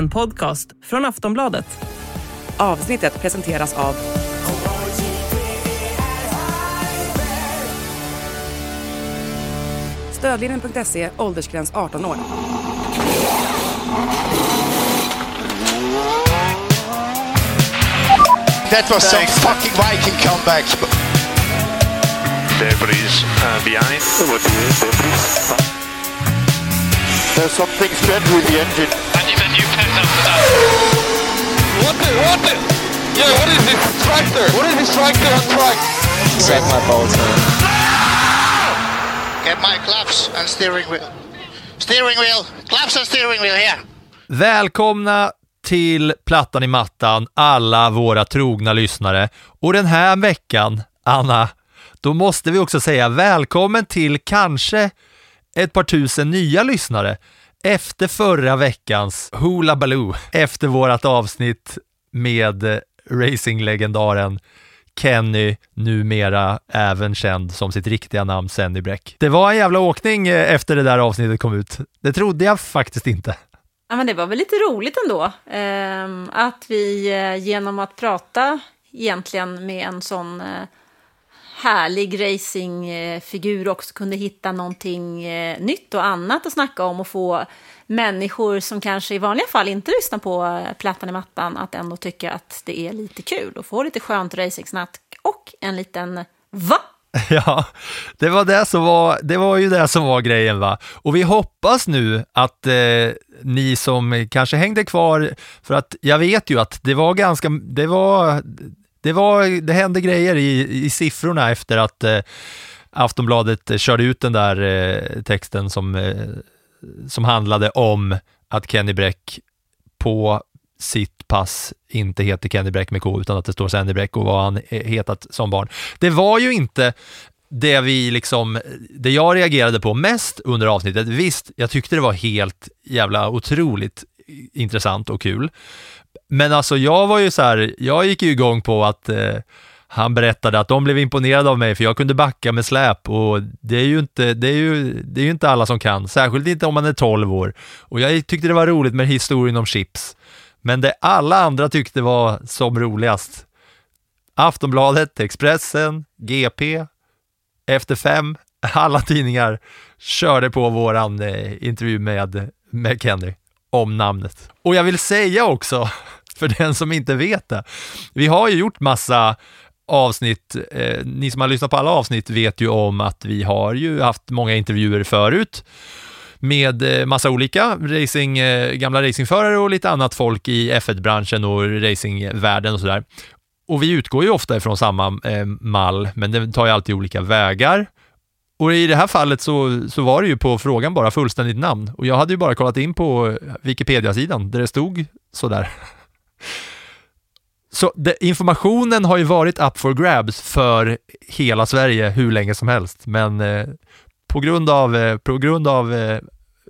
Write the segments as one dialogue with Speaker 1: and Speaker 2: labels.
Speaker 1: En podcast från Aftonbladet.
Speaker 2: Avsnittet presenteras av Stödlinjen.se, åldersgräns 18 år.
Speaker 3: That was some fucking Viking comeback.
Speaker 4: Debris uh, behind.
Speaker 3: There's something strange with the engine.
Speaker 5: What the, what the? Yeah, what is this tractor? What is this tractor on track?
Speaker 6: Suck my balls, man.
Speaker 3: Get my claps and steering wheel. Steering wheel. Claps and steering wheel here.
Speaker 7: Välkomna till Plattan i mattan, alla våra trogna lyssnare. Och den här veckan, Anna, då måste vi också säga välkommen till kanske ett par tusen nya lyssnare efter förra veckans Hula Baloo, efter vårt avsnitt med racinglegendaren Kenny, numera även känd som sitt riktiga namn Senny Bräck. Det var en jävla åkning eh, efter det där avsnittet kom ut. Det trodde jag faktiskt inte.
Speaker 8: Ja, men det var väl lite roligt ändå. Eh, att vi eh, genom att prata egentligen med en sån eh, härlig racingfigur också kunde hitta någonting eh, nytt och annat att snacka om och få människor som kanske i vanliga fall inte lyssnar på eh, Plattan i mattan att ändå tycka att det är lite kul och få lite skönt racingsnack och en liten va?
Speaker 7: Ja, det var det som var, det var ju det som var grejen va. Och vi hoppas nu att eh, ni som kanske hängde kvar, för att jag vet ju att det var ganska, det var, det var, det hände grejer i, i siffrorna efter att eh, Aftonbladet körde ut den där eh, texten som, eh, som handlade om att Kenny Bräck på sitt pass inte heter Kenny Bräck med K utan att det står Sandy Bräck och vad han hetat som barn. Det var ju inte det vi liksom, det jag reagerade på mest under avsnittet. Visst, jag tyckte det var helt jävla otroligt intressant och kul. Men alltså jag var ju så här, jag gick ju igång på att eh, han berättade att de blev imponerade av mig för jag kunde backa med släp och det är ju inte, det är ju, det är ju inte alla som kan, särskilt inte om man är 12 år. Och jag tyckte det var roligt med historien om chips. Men det alla andra tyckte var som roligast, Aftonbladet, Expressen, GP, Efter fem, alla tidningar körde på våran eh, intervju med, med Kenny om namnet. Och jag vill säga också, för den som inte vet det, vi har ju gjort massa avsnitt, eh, ni som har lyssnat på alla avsnitt vet ju om att vi har ju haft många intervjuer förut med eh, massa olika racing, eh, gamla racingförare och lite annat folk i F1-branschen och racingvärlden och sådär. Och vi utgår ju ofta ifrån samma eh, mall, men det tar ju alltid olika vägar. Och i det här fallet så, så var det ju på frågan bara fullständigt namn och jag hade ju bara kollat in på Wikipedia-sidan där det stod sådär. Så det, informationen har ju varit up for grabs för hela Sverige hur länge som helst, men eh, på grund av, eh, på grund av eh,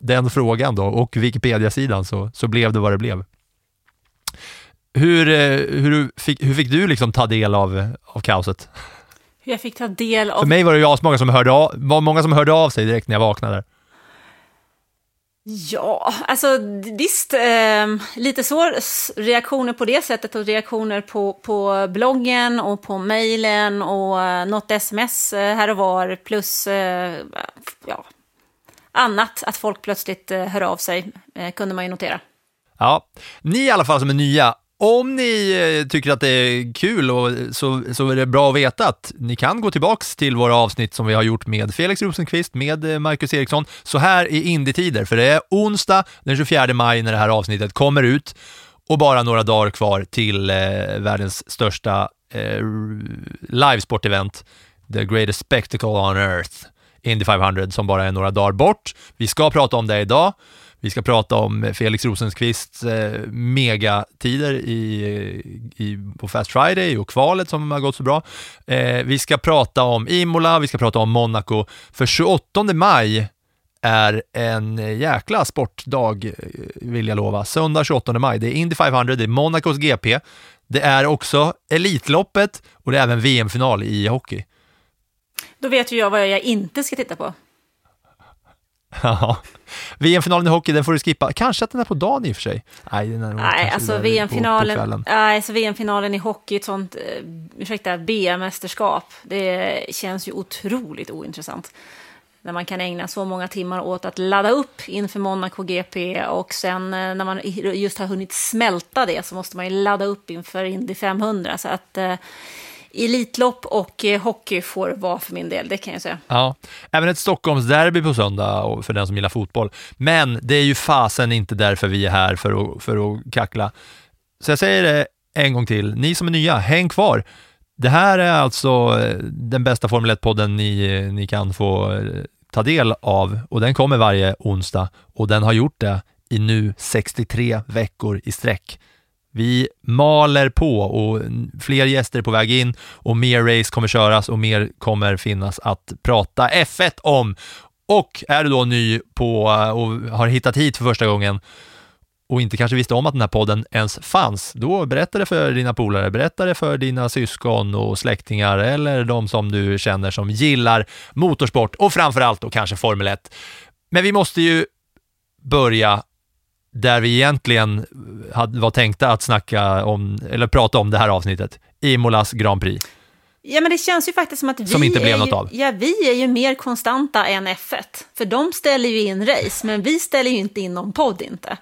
Speaker 7: den frågan då och Wikipedia-sidan så, så blev det vad det blev. Hur, eh, hur, fick, hur fick du liksom ta del av, av kaoset?
Speaker 8: Jag fick ta del av...
Speaker 7: För mig var det ju många som hörde av, var många som hörde av sig direkt när jag vaknade.
Speaker 8: Ja, alltså visst, eh, lite så reaktioner på det sättet och reaktioner på, på bloggen och på mejlen och eh, något sms eh, här och var plus eh, ja, annat, att folk plötsligt eh, hör av sig, kunde man ju notera.
Speaker 7: Ja, ni i alla fall som är nya, om ni eh, tycker att det är kul och så, så är det bra att veta att ni kan gå tillbaks till våra avsnitt som vi har gjort med Felix Rosenqvist, med eh, Marcus Eriksson, så här i indietider, för det är onsdag den 24 maj när det här avsnittet kommer ut och bara några dagar kvar till eh, världens största eh, livesportevent, the greatest spectacle on earth, Indy 500, som bara är några dagar bort. Vi ska prata om det idag. Vi ska prata om Felix Rosenqvists eh, megatider i, i, på Fast Friday och kvalet som har gått så bra. Eh, vi ska prata om Imola, vi ska prata om Monaco. För 28 maj är en jäkla sportdag, eh, vill jag lova. Söndag 28 maj. Det är Indy 500, det är Monacos GP. Det är också Elitloppet och det är även VM-final i hockey.
Speaker 8: Då vet ju jag vad jag inte ska titta på.
Speaker 7: Ja, VM-finalen i hockey, den får du skippa. Kanske att den är på dagen i och för sig. Nej, den är nog
Speaker 8: Nej, alltså VM-finalen alltså VM-finalen i hockey, ett sånt, eh, ursäkta, B-mästerskap, det känns ju otroligt ointressant. När man kan ägna så många timmar åt att ladda upp inför Monaco GP och sen eh, när man just har hunnit smälta det så måste man ju ladda upp inför Indy 500. Så att eh, elitlopp och eh, hockey får vara för min del, det kan jag säga.
Speaker 7: Ja, även ett Stockholmsderby på söndag för den som gillar fotboll. Men det är ju fasen inte därför vi är här för att, för att kackla. Så jag säger det en gång till, ni som är nya, häng kvar. Det här är alltså eh, den bästa Formel 1-podden ni, ni kan få eh, ta del av och den kommer varje onsdag och den har gjort det i nu 63 veckor i sträck. Vi maler på och fler gäster är på väg in och mer race kommer köras och mer kommer finnas att prata F1 om. Och är du då ny på och har hittat hit för första gången och inte kanske visste om att den här podden ens fanns, då berätta det för dina polare, berätta det för dina syskon och släktingar eller de som du känner som gillar motorsport och framförallt då kanske Formel 1. Men vi måste ju börja där vi egentligen hade, var tänkta att snacka om, eller prata om det här avsnittet, Imolas Grand Prix.
Speaker 8: Ja, men det känns ju faktiskt som att vi,
Speaker 7: Som inte blev
Speaker 8: är
Speaker 7: något
Speaker 8: ju,
Speaker 7: av.
Speaker 8: Ja, vi är ju mer konstanta än F1. För de ställer ju in race, men vi ställer ju inte in någon podd inte.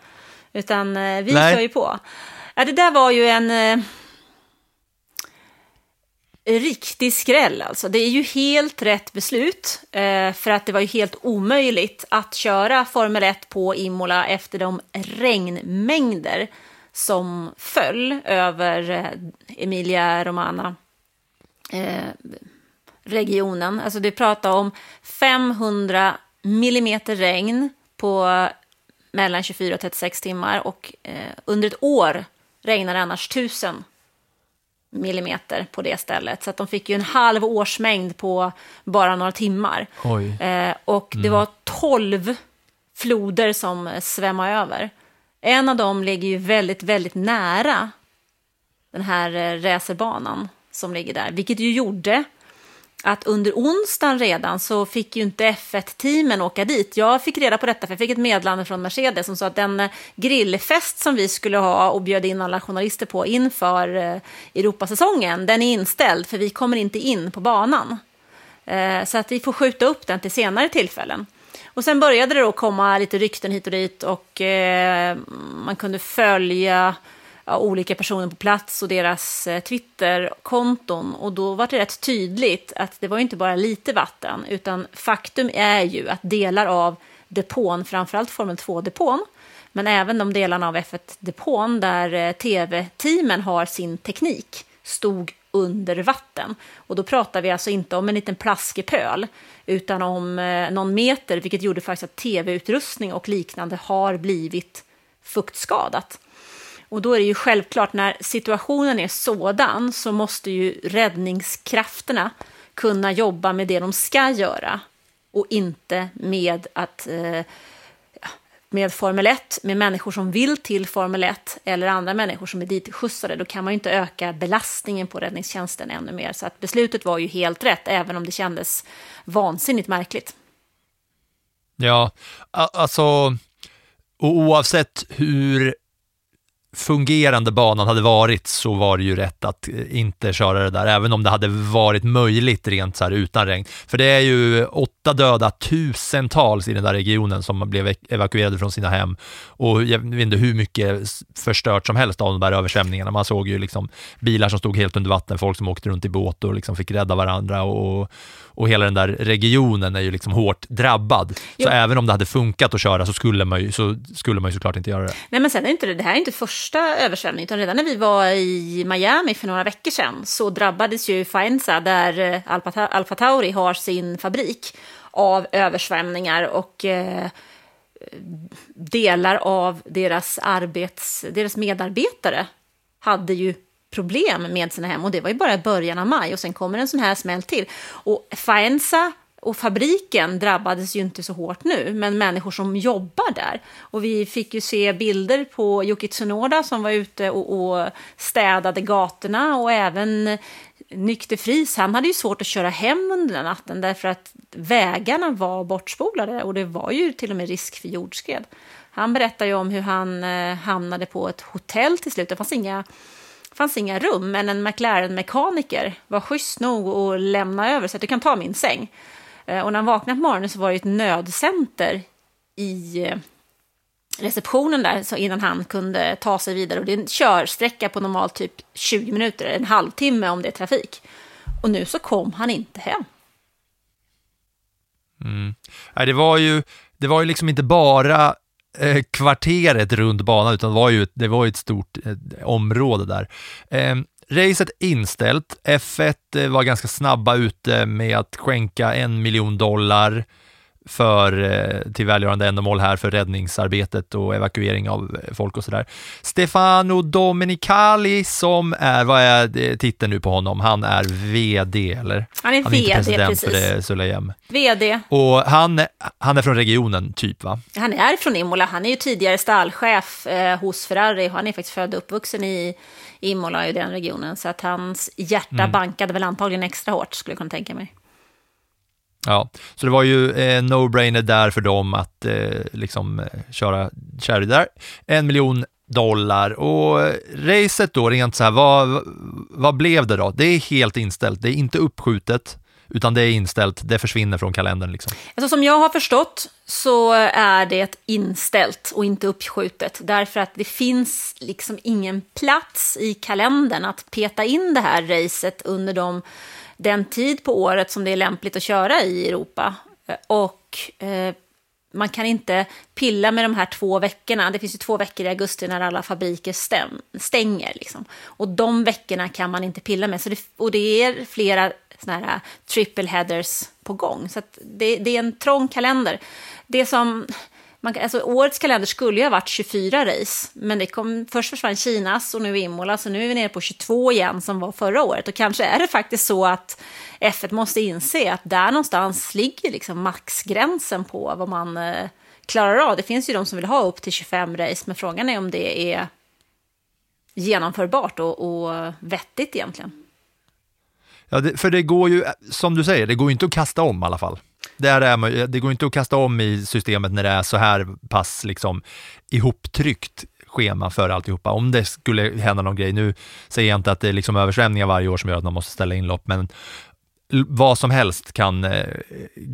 Speaker 8: Utan eh, vi
Speaker 7: Nej.
Speaker 8: kör ju på. Ja, det där var ju en eh, riktig skräll alltså. Det är ju helt rätt beslut. Eh, för att det var ju helt omöjligt att köra Formel 1 på Imola efter de regnmängder som föll över eh, Emilia Romana eh, regionen. Alltså det pratar om 500 millimeter regn på mellan 24 och 36 timmar och eh, under ett år regnar det annars 1000 millimeter på det stället. Så att de fick ju en halv årsmängd på bara några timmar. Eh, och det var 12 floder som svämmade över. En av dem ligger ju väldigt, väldigt nära den här eh, racerbanan som ligger där, vilket ju gjorde att under onsdagen redan så fick ju inte F1-teamen åka dit. Jag fick reda på detta för jag fick ett meddelande från Mercedes som sa att den eh, grillfest som vi skulle ha och bjöd in alla journalister på inför eh, Europasäsongen, den är inställd för vi kommer inte in på banan. Eh, så att vi får skjuta upp den till senare tillfällen. Och sen började det då komma lite rykten hit och dit och man kunde följa ja, olika personer på plats och deras eh, Twitterkonton. Och då var det rätt tydligt att det var inte bara lite vatten, utan faktum är ju att delar av depån, framförallt Formel 2-depån, men även de delarna av F1-depån där eh, tv-teamen har sin teknik, stod under vatten. Och då pratar vi alltså inte om en liten plaskig pöl, utan om eh, någon meter, vilket gjorde faktiskt att tv-utrustning och liknande har blivit fuktskadat. Och då är det ju självklart, när situationen är sådan så måste ju räddningskrafterna kunna jobba med det de ska göra och inte med att eh, med Formel 1, med människor som vill till Formel 1 eller andra människor som är dit skjutsade, då kan man ju inte öka belastningen på räddningstjänsten ännu mer. Så att beslutet var ju helt rätt, även om det kändes vansinnigt märkligt.
Speaker 7: Ja, alltså, oavsett hur fungerande banan hade varit så var det ju rätt att eh, inte köra det där, även om det hade varit möjligt rent så här utan regn. För det är ju åtta döda, tusentals i den där regionen som blev ev- evakuerade från sina hem och jag vet inte hur mycket förstört som helst av de där översvämningarna. Man såg ju liksom bilar som stod helt under vatten, folk som åkte runt i båt och liksom fick rädda varandra och, och hela den där regionen är ju liksom hårt drabbad. Så
Speaker 8: Jo.
Speaker 7: även om det hade funkat att köra så skulle man ju, så skulle man ju såklart inte göra det.
Speaker 8: Nej, men sen är inte det, det här är inte första översvämningen, utan redan när vi var i Miami för några veckor sedan så drabbades ju Faenza, där eh, Alfa Tauri har sin fabrik, av översvämningar och eh, delar av deras, arbets, deras medarbetare hade ju problem med sina hem och det var ju bara i början av maj och sen kommer en sån här smäll till. Och Faenza och fabriken drabbades ju inte så hårt nu, men människor som jobbar där. Och vi fick ju se bilder på Yuki Tsunoda som var ute och, och städade gatorna och även Nykter Fris, han hade ju svårt att köra hem under den natten därför att vägarna var bortspolade och det var ju till och med risk för jordskred. Han berättar ju om hur han eh, hamnade på ett hotell till slut. Det fanns inga, fanns inga rum, men en McLaren-mekaniker var schysst nog att lämna över så att du kan ta min säng. Eh, och när han vaknade på morgonen så var det ett nödcenter i eh, receptionen där så innan han kunde ta sig vidare. Och det är en körsträcka på normalt typ 20 minuter, en halvtimme om det är trafik. Och nu så kom han inte hem.
Speaker 7: Mm. Nej, det var ju, det var ju liksom inte bara eh, kvarteret runt banan, utan det var ju, det var ju ett stort eh, område där. Eh, racet inställt. F1 eh, var ganska snabba ute med att skänka en miljon dollar för, eh, till välgörande ändamål här för räddningsarbetet och evakuering av folk och sådär. Stefano Domenicali som är, vad är titeln nu på honom? Han är VD eller?
Speaker 8: Han är
Speaker 7: han
Speaker 8: är
Speaker 7: VD, president
Speaker 8: precis.
Speaker 7: för Sulayem.
Speaker 8: VD.
Speaker 7: Och han, han är från regionen, typ va?
Speaker 8: Han är från Imola. Han är ju tidigare stallchef eh, hos Ferrari. Han är faktiskt född och uppvuxen i Imola i den regionen. Så att hans hjärta
Speaker 7: Mm.
Speaker 8: bankade väl antagligen extra hårt, skulle jag kunna tänka mig.
Speaker 7: Ja, så det var ju eh, no-brainer där för dem att eh, liksom eh, köra charity där. En miljon dollar och eh, racet då, rent så här, vad, vad blev det då? Det är helt inställt, det är inte uppskjutet, utan det är inställt, det försvinner från kalendern liksom.
Speaker 8: Alltså, som jag har förstått så är det inställt och inte uppskjutet. Därför att det finns liksom ingen plats i kalendern att peta in det här racet under de, den tid på året som det är lämpligt att köra i Europa. Och eh, man kan inte pilla med de här två veckorna. Det finns ju två veckor i augusti när alla fabriker stäm, stänger. Liksom. Och de veckorna kan man inte pilla med. Så det, och det är flera såna här eh, triple headers på gång. Så att det, det är en trång kalender. Det som... Man, alltså, årets kalender skulle ju ha varit 24 race, men det kom, först försvann Kinas och nu Imola, så nu är vi nere på 22 igen som var förra året. Och kanske är det faktiskt så att F1 måste inse att där någonstans ligger liksom maxgränsen på vad man eh, klarar av. Det finns ju de som vill ha upp till 25 race, men frågan är om det är genomförbart och, och vettigt egentligen.
Speaker 7: Ja, det, för det går ju, eh, som du säger, det går ju inte att kasta om i alla fall. Där är man, det går inte att kasta om i systemet när det är så här pass liksom, ihoptryckt schema för alltihopa. Om det skulle hända någon grej, nu säger jag inte att det är liksom översvämningar varje år som gör att man måste ställa in lopp, men vad som helst kan, eh,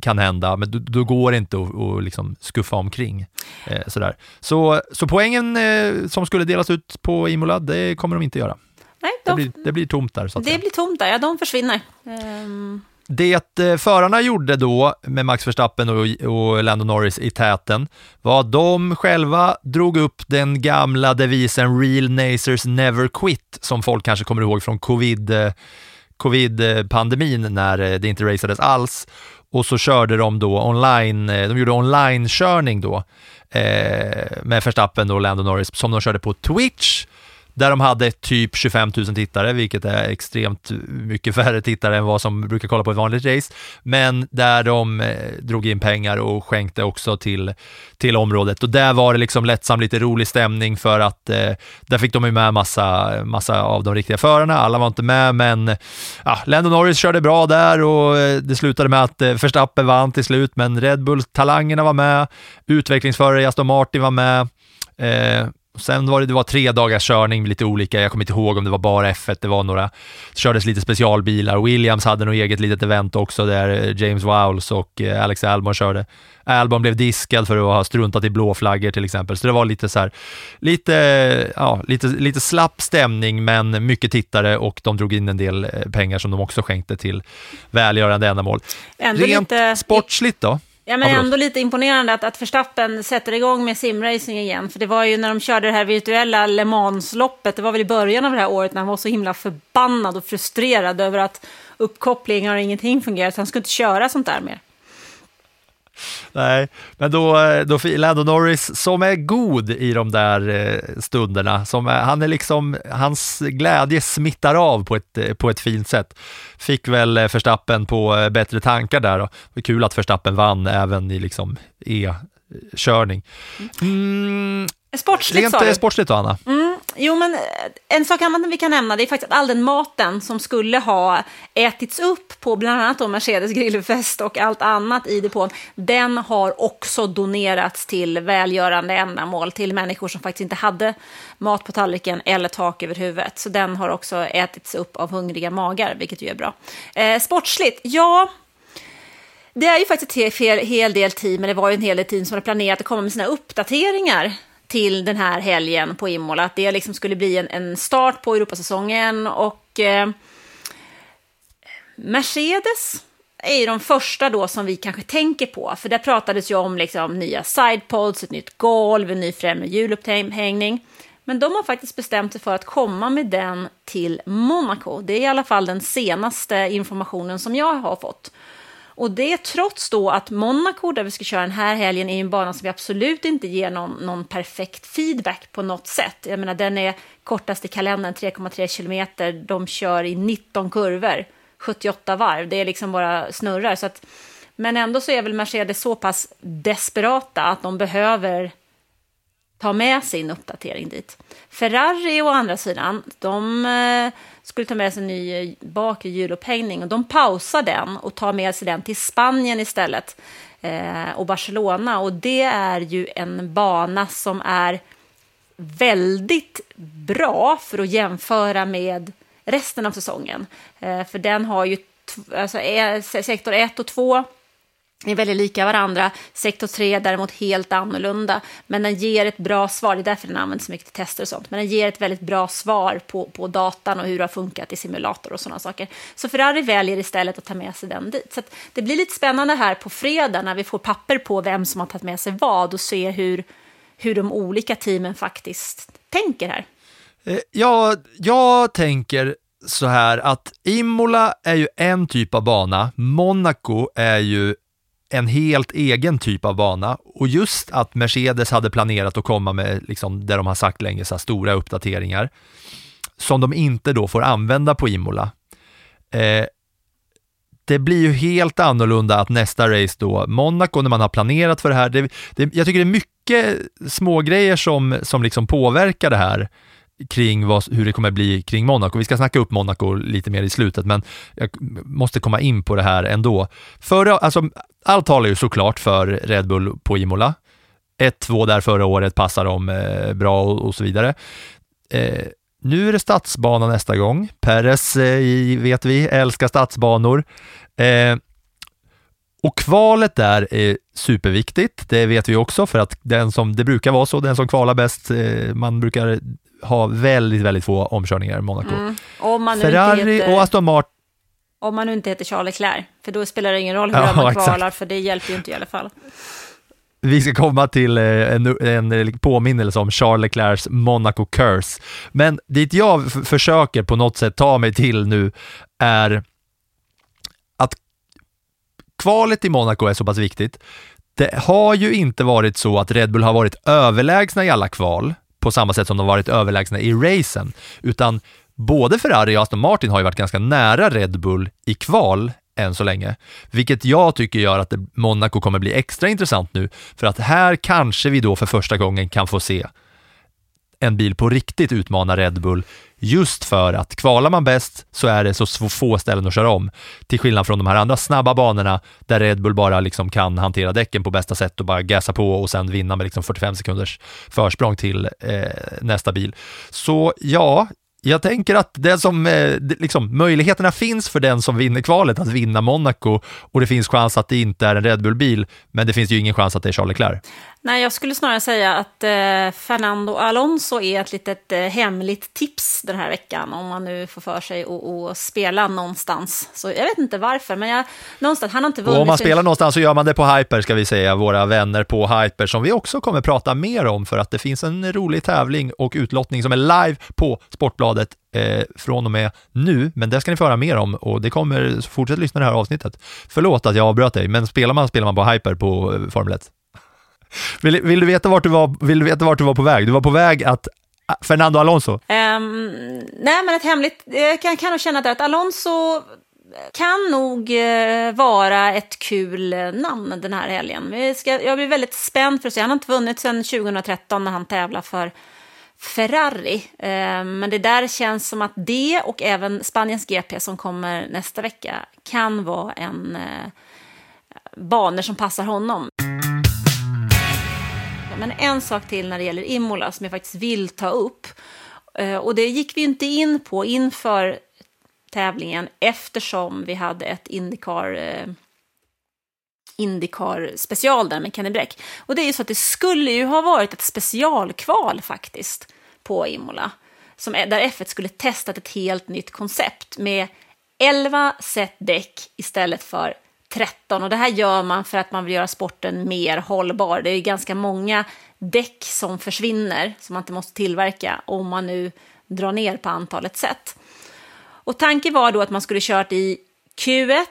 Speaker 7: kan hända, men då, då går det inte att, att liksom skuffa omkring. Eh, sådär. Så, så poängen eh, som skulle delas ut på Imola, det kommer de inte göra.
Speaker 8: Nej,
Speaker 7: Det
Speaker 8: de,
Speaker 7: blir, det blir tomt där. Så att säga.
Speaker 8: det blir tomt där, ja, de försvinner. Ehm,
Speaker 7: det eh, förarna gjorde då med Max Verstappen och, och Lando Norris i täten var att de själva drog upp den gamla devisen “Real Nacers Never Quit” som folk kanske kommer ihåg från covid, eh, covid-pandemin när eh, det inte raceades alls. Och så körde de då online, de gjorde online-körning då eh, med Verstappen och Lando Norris som de körde på Twitch där de hade typ 25 000 tittare, vilket är extremt mycket färre tittare än vad som brukar kolla på ett vanligt race, men där de eh, drog in pengar och skänkte också till, till området. Och där var det liksom lättsam, lite rolig stämning för att eh, där fick de ju med massa, massa av de riktiga förarna. Alla var inte med, men ja, Lando Norris körde bra där och eh, det slutade med att eh, Verstappen vann till slut, men Red Bull-talangerna var med, utvecklingsförare i Aston Martin var med, eh, Sen var det, det var tre dagars körning, lite olika. Jag kommer inte ihåg om det var bara F1, det var några, det kördes lite specialbilar. Williams hade något eget litet event också där eh, James Wowles och eh, Alex Albon körde. Albon blev diskad för att ha struntat i blå flaggor till exempel. Så det var lite så här, lite, ja, lite, lite slapp stämning men mycket tittare och de drog in en del eh, pengar som de också skänkte till välgörande ändamål.
Speaker 8: Ändå
Speaker 7: Rent
Speaker 8: lite-
Speaker 7: sportsligt då?
Speaker 8: Ja, men ändå lite imponerande att, att Verstappen sätter igång med simracing igen. För det var ju när de körde det här virtuella Le Mans-loppet, det var väl i början av det här året när han var så himla förbannad och frustrerad över att uppkopplingar och ingenting fungerar, så han skulle inte köra sånt där mer.
Speaker 7: Nej, men då, då fick Lando Norris som är god i de där eh, stunderna, som är, han är liksom, hans glädje smittar av på ett, eh, på ett fint sätt. Fick väl eh, Verstappen på eh, bättre tankar där det var kul att Verstappen vann även i liksom E-körning. Mm,
Speaker 8: Sportsligt
Speaker 7: rent
Speaker 8: sa
Speaker 7: eh,
Speaker 8: du?
Speaker 7: sportsligt då, Anna?
Speaker 8: Mm, Jo, men eh, en sak annat vi kan nämna det är faktiskt att all den maten som skulle ha ätits upp på bland annat då Mercedes grillfest och allt annat i depån, den har också donerats till välgörande ändamål, till människor som faktiskt inte hade mat på tallriken eller tak över huvudet. Så den har också ätits upp av hungriga magar, vilket ju är bra. Eh, sportsligt, ja, det är ju faktiskt en hel, hel del team, eller det var ju en hel del team som hade planerat att komma med sina uppdateringar till den här helgen på Imola. Att det liksom skulle bli en, en start på Europasäsongen och eh, Mercedes är ju de första då som vi kanske tänker på. För där pratades ju om liksom nya sidepods, ett nytt golv, en ny främre hjulupphängning. Men de har faktiskt bestämt sig för att komma med den till Monaco. Det är i alla fall den senaste informationen som jag har fått. Och det trots då att Monaco, där vi ska köra den här helgen, är en bana som vi absolut inte ger någon, någon perfekt feedback på något sätt. Jag menar, den är kortast i kalendern, 3,3 kilometer. De kör i 19 kurvor, 78 varv. Det är liksom bara snurrar. Så att, men ändå så är väl Mercedes så pass desperata att de behöver ta med sin uppdatering dit. Ferrari å andra sidan, de eh, skulle ta med sig en ny eh, bakre hjulupphängning och de pausar den och tar med sig den till Spanien istället eh, och Barcelona och det är ju en bana som är väldigt bra för att jämföra med resten av säsongen. Eh, för den har ju alltså, eh, sektor 1 och 2 är väldigt lika varandra. Sektor 3 är däremot helt annorlunda, men den ger ett bra svar. Det är därför den används så mycket till tester och sånt. Men den ger ett väldigt bra svar på, på datan och hur det har funkat i simulator och sådana saker. Så Ferrari väljer istället att ta med sig den dit. Så det blir lite spännande här på fredag när vi får papper på vem som har tagit med sig vad och ser hur, hur de olika teamen faktiskt tänker här.
Speaker 7: Eh, ja, jag tänker så här att Imola är ju en typ av bana, Monaco är ju en helt egen typ av bana. Och just att Mercedes hade planerat att komma med, liksom, där de har sagt länge, så stora uppdateringar som de inte då får använda på Imola. Eh, det blir ju helt annorlunda att nästa race då, Monaco, när man har planerat för det här, det, det, jag tycker det är mycket smågrejer som, som liksom påverkar det här kring vad, hur det kommer bli kring Monaco. Vi ska snacka upp Monaco lite mer i slutet, men jag måste komma in på det här ändå. Förra, alltså, allt talar ju såklart för Red Bull på Imola. 1-2 där förra året passar dem eh, bra och, och, så vidare. Eh, nu är det stadsbana nästa gång. Peres eh, vet vi, älskar stadsbanor. Eh, och kvalet där är superviktigt, det vet vi också, för att den som, det brukar vara så, den som kvalar bäst, eh, man brukar ha väldigt, väldigt få omkörningar i Monaco. Mm. Ferrari heter, och Aston Martin.
Speaker 8: Om man nu inte heter Charles Leclerc, för då spelar det ingen roll hur ja, man kvalar, för det hjälper ju inte i alla fall.
Speaker 7: Vi ska komma till eh, en, en påminnelse om Charles Leclercs Monaco Curse. Men dit jag försöker på något sätt ta mig till nu är att kvalet i Monaco är så pass viktigt. Det har ju inte varit så att Red Bull har varit överlägsna i alla kval på samma sätt som de varit överlägsna i racen, utan både Ferrari och Aston Martin har ju varit ganska nära Red Bull i kval än så länge, vilket jag tycker gör att Monaco kommer bli extra intressant nu, för att här kanske vi då för första gången kan få se en bil på riktigt utmana Red Bull just för att kvalar man bäst så är det så få ställen att köra om. Till skillnad från de här andra snabba banorna där Red Bull bara liksom kan hantera däcken på bästa sätt och bara gasa på och sen vinna med liksom 45 sekunders försprång till eh, nästa bil. Så ja, jag tänker att det som, eh, liksom, möjligheterna finns för den som vinner kvalet att vinna Monaco och det finns chans att det inte är en Red Bull-bil, men det finns ju ingen chans att det är Charles Leclerc.
Speaker 8: Nej, jag skulle snarare säga att eh, Fernando Alonso är ett litet eh, hemligt tips den här veckan, om man nu får för sig att spela någonstans. Så jag vet inte varför, men jag, någonstans, han har inte vunnit.
Speaker 7: Och om man spelar någonstans så gör man det på Hyper, ska vi säga, våra vänner på Hyper, som vi också kommer prata mer om, för att det finns en rolig tävling och utlottning som är live på Sportbladet eh, från och med nu, men det ska ni få höra mer om och det kommer, fortsätt lyssna det här avsnittet. Förlåt att jag avbröt dig, men spelar man spelar man på Hyper på eh, Formel 1. Vill, vill, du veta vart du var, vill du veta vart du var på väg? Du var på väg att ah, Fernando Alonso? Um,
Speaker 8: nej, men ett hemligt, jag kan, kan nog känna att Alonso kan nog eh, vara ett kul eh, namn den här helgen. Ska, jag blir väldigt spänd för att se. Han har inte vunnit sedan 2013 när han tävlar för Ferrari. Ehm, men det där känns som att det och även Spaniens GP som kommer nästa vecka kan vara en eh, banor som passar honom. Men en sak till när det gäller Imola som jag faktiskt vill ta upp. Eh, och det gick vi inte in på inför tävlingen eftersom vi hade ett Indycar, eh, Indycar special där med Kenny Bräck. Och det är ju så att det skulle ju ha varit ett specialkval faktiskt på Imola. Som, där F1 skulle testat ett helt nytt koncept med 11 set däck istället för 13. Och det här gör man för att man vill göra sporten mer hållbar. Det är ganska många däck som försvinner som man inte måste tillverka om man nu drar ner på antalet sätt. Och tanken var då att man skulle kört i Q1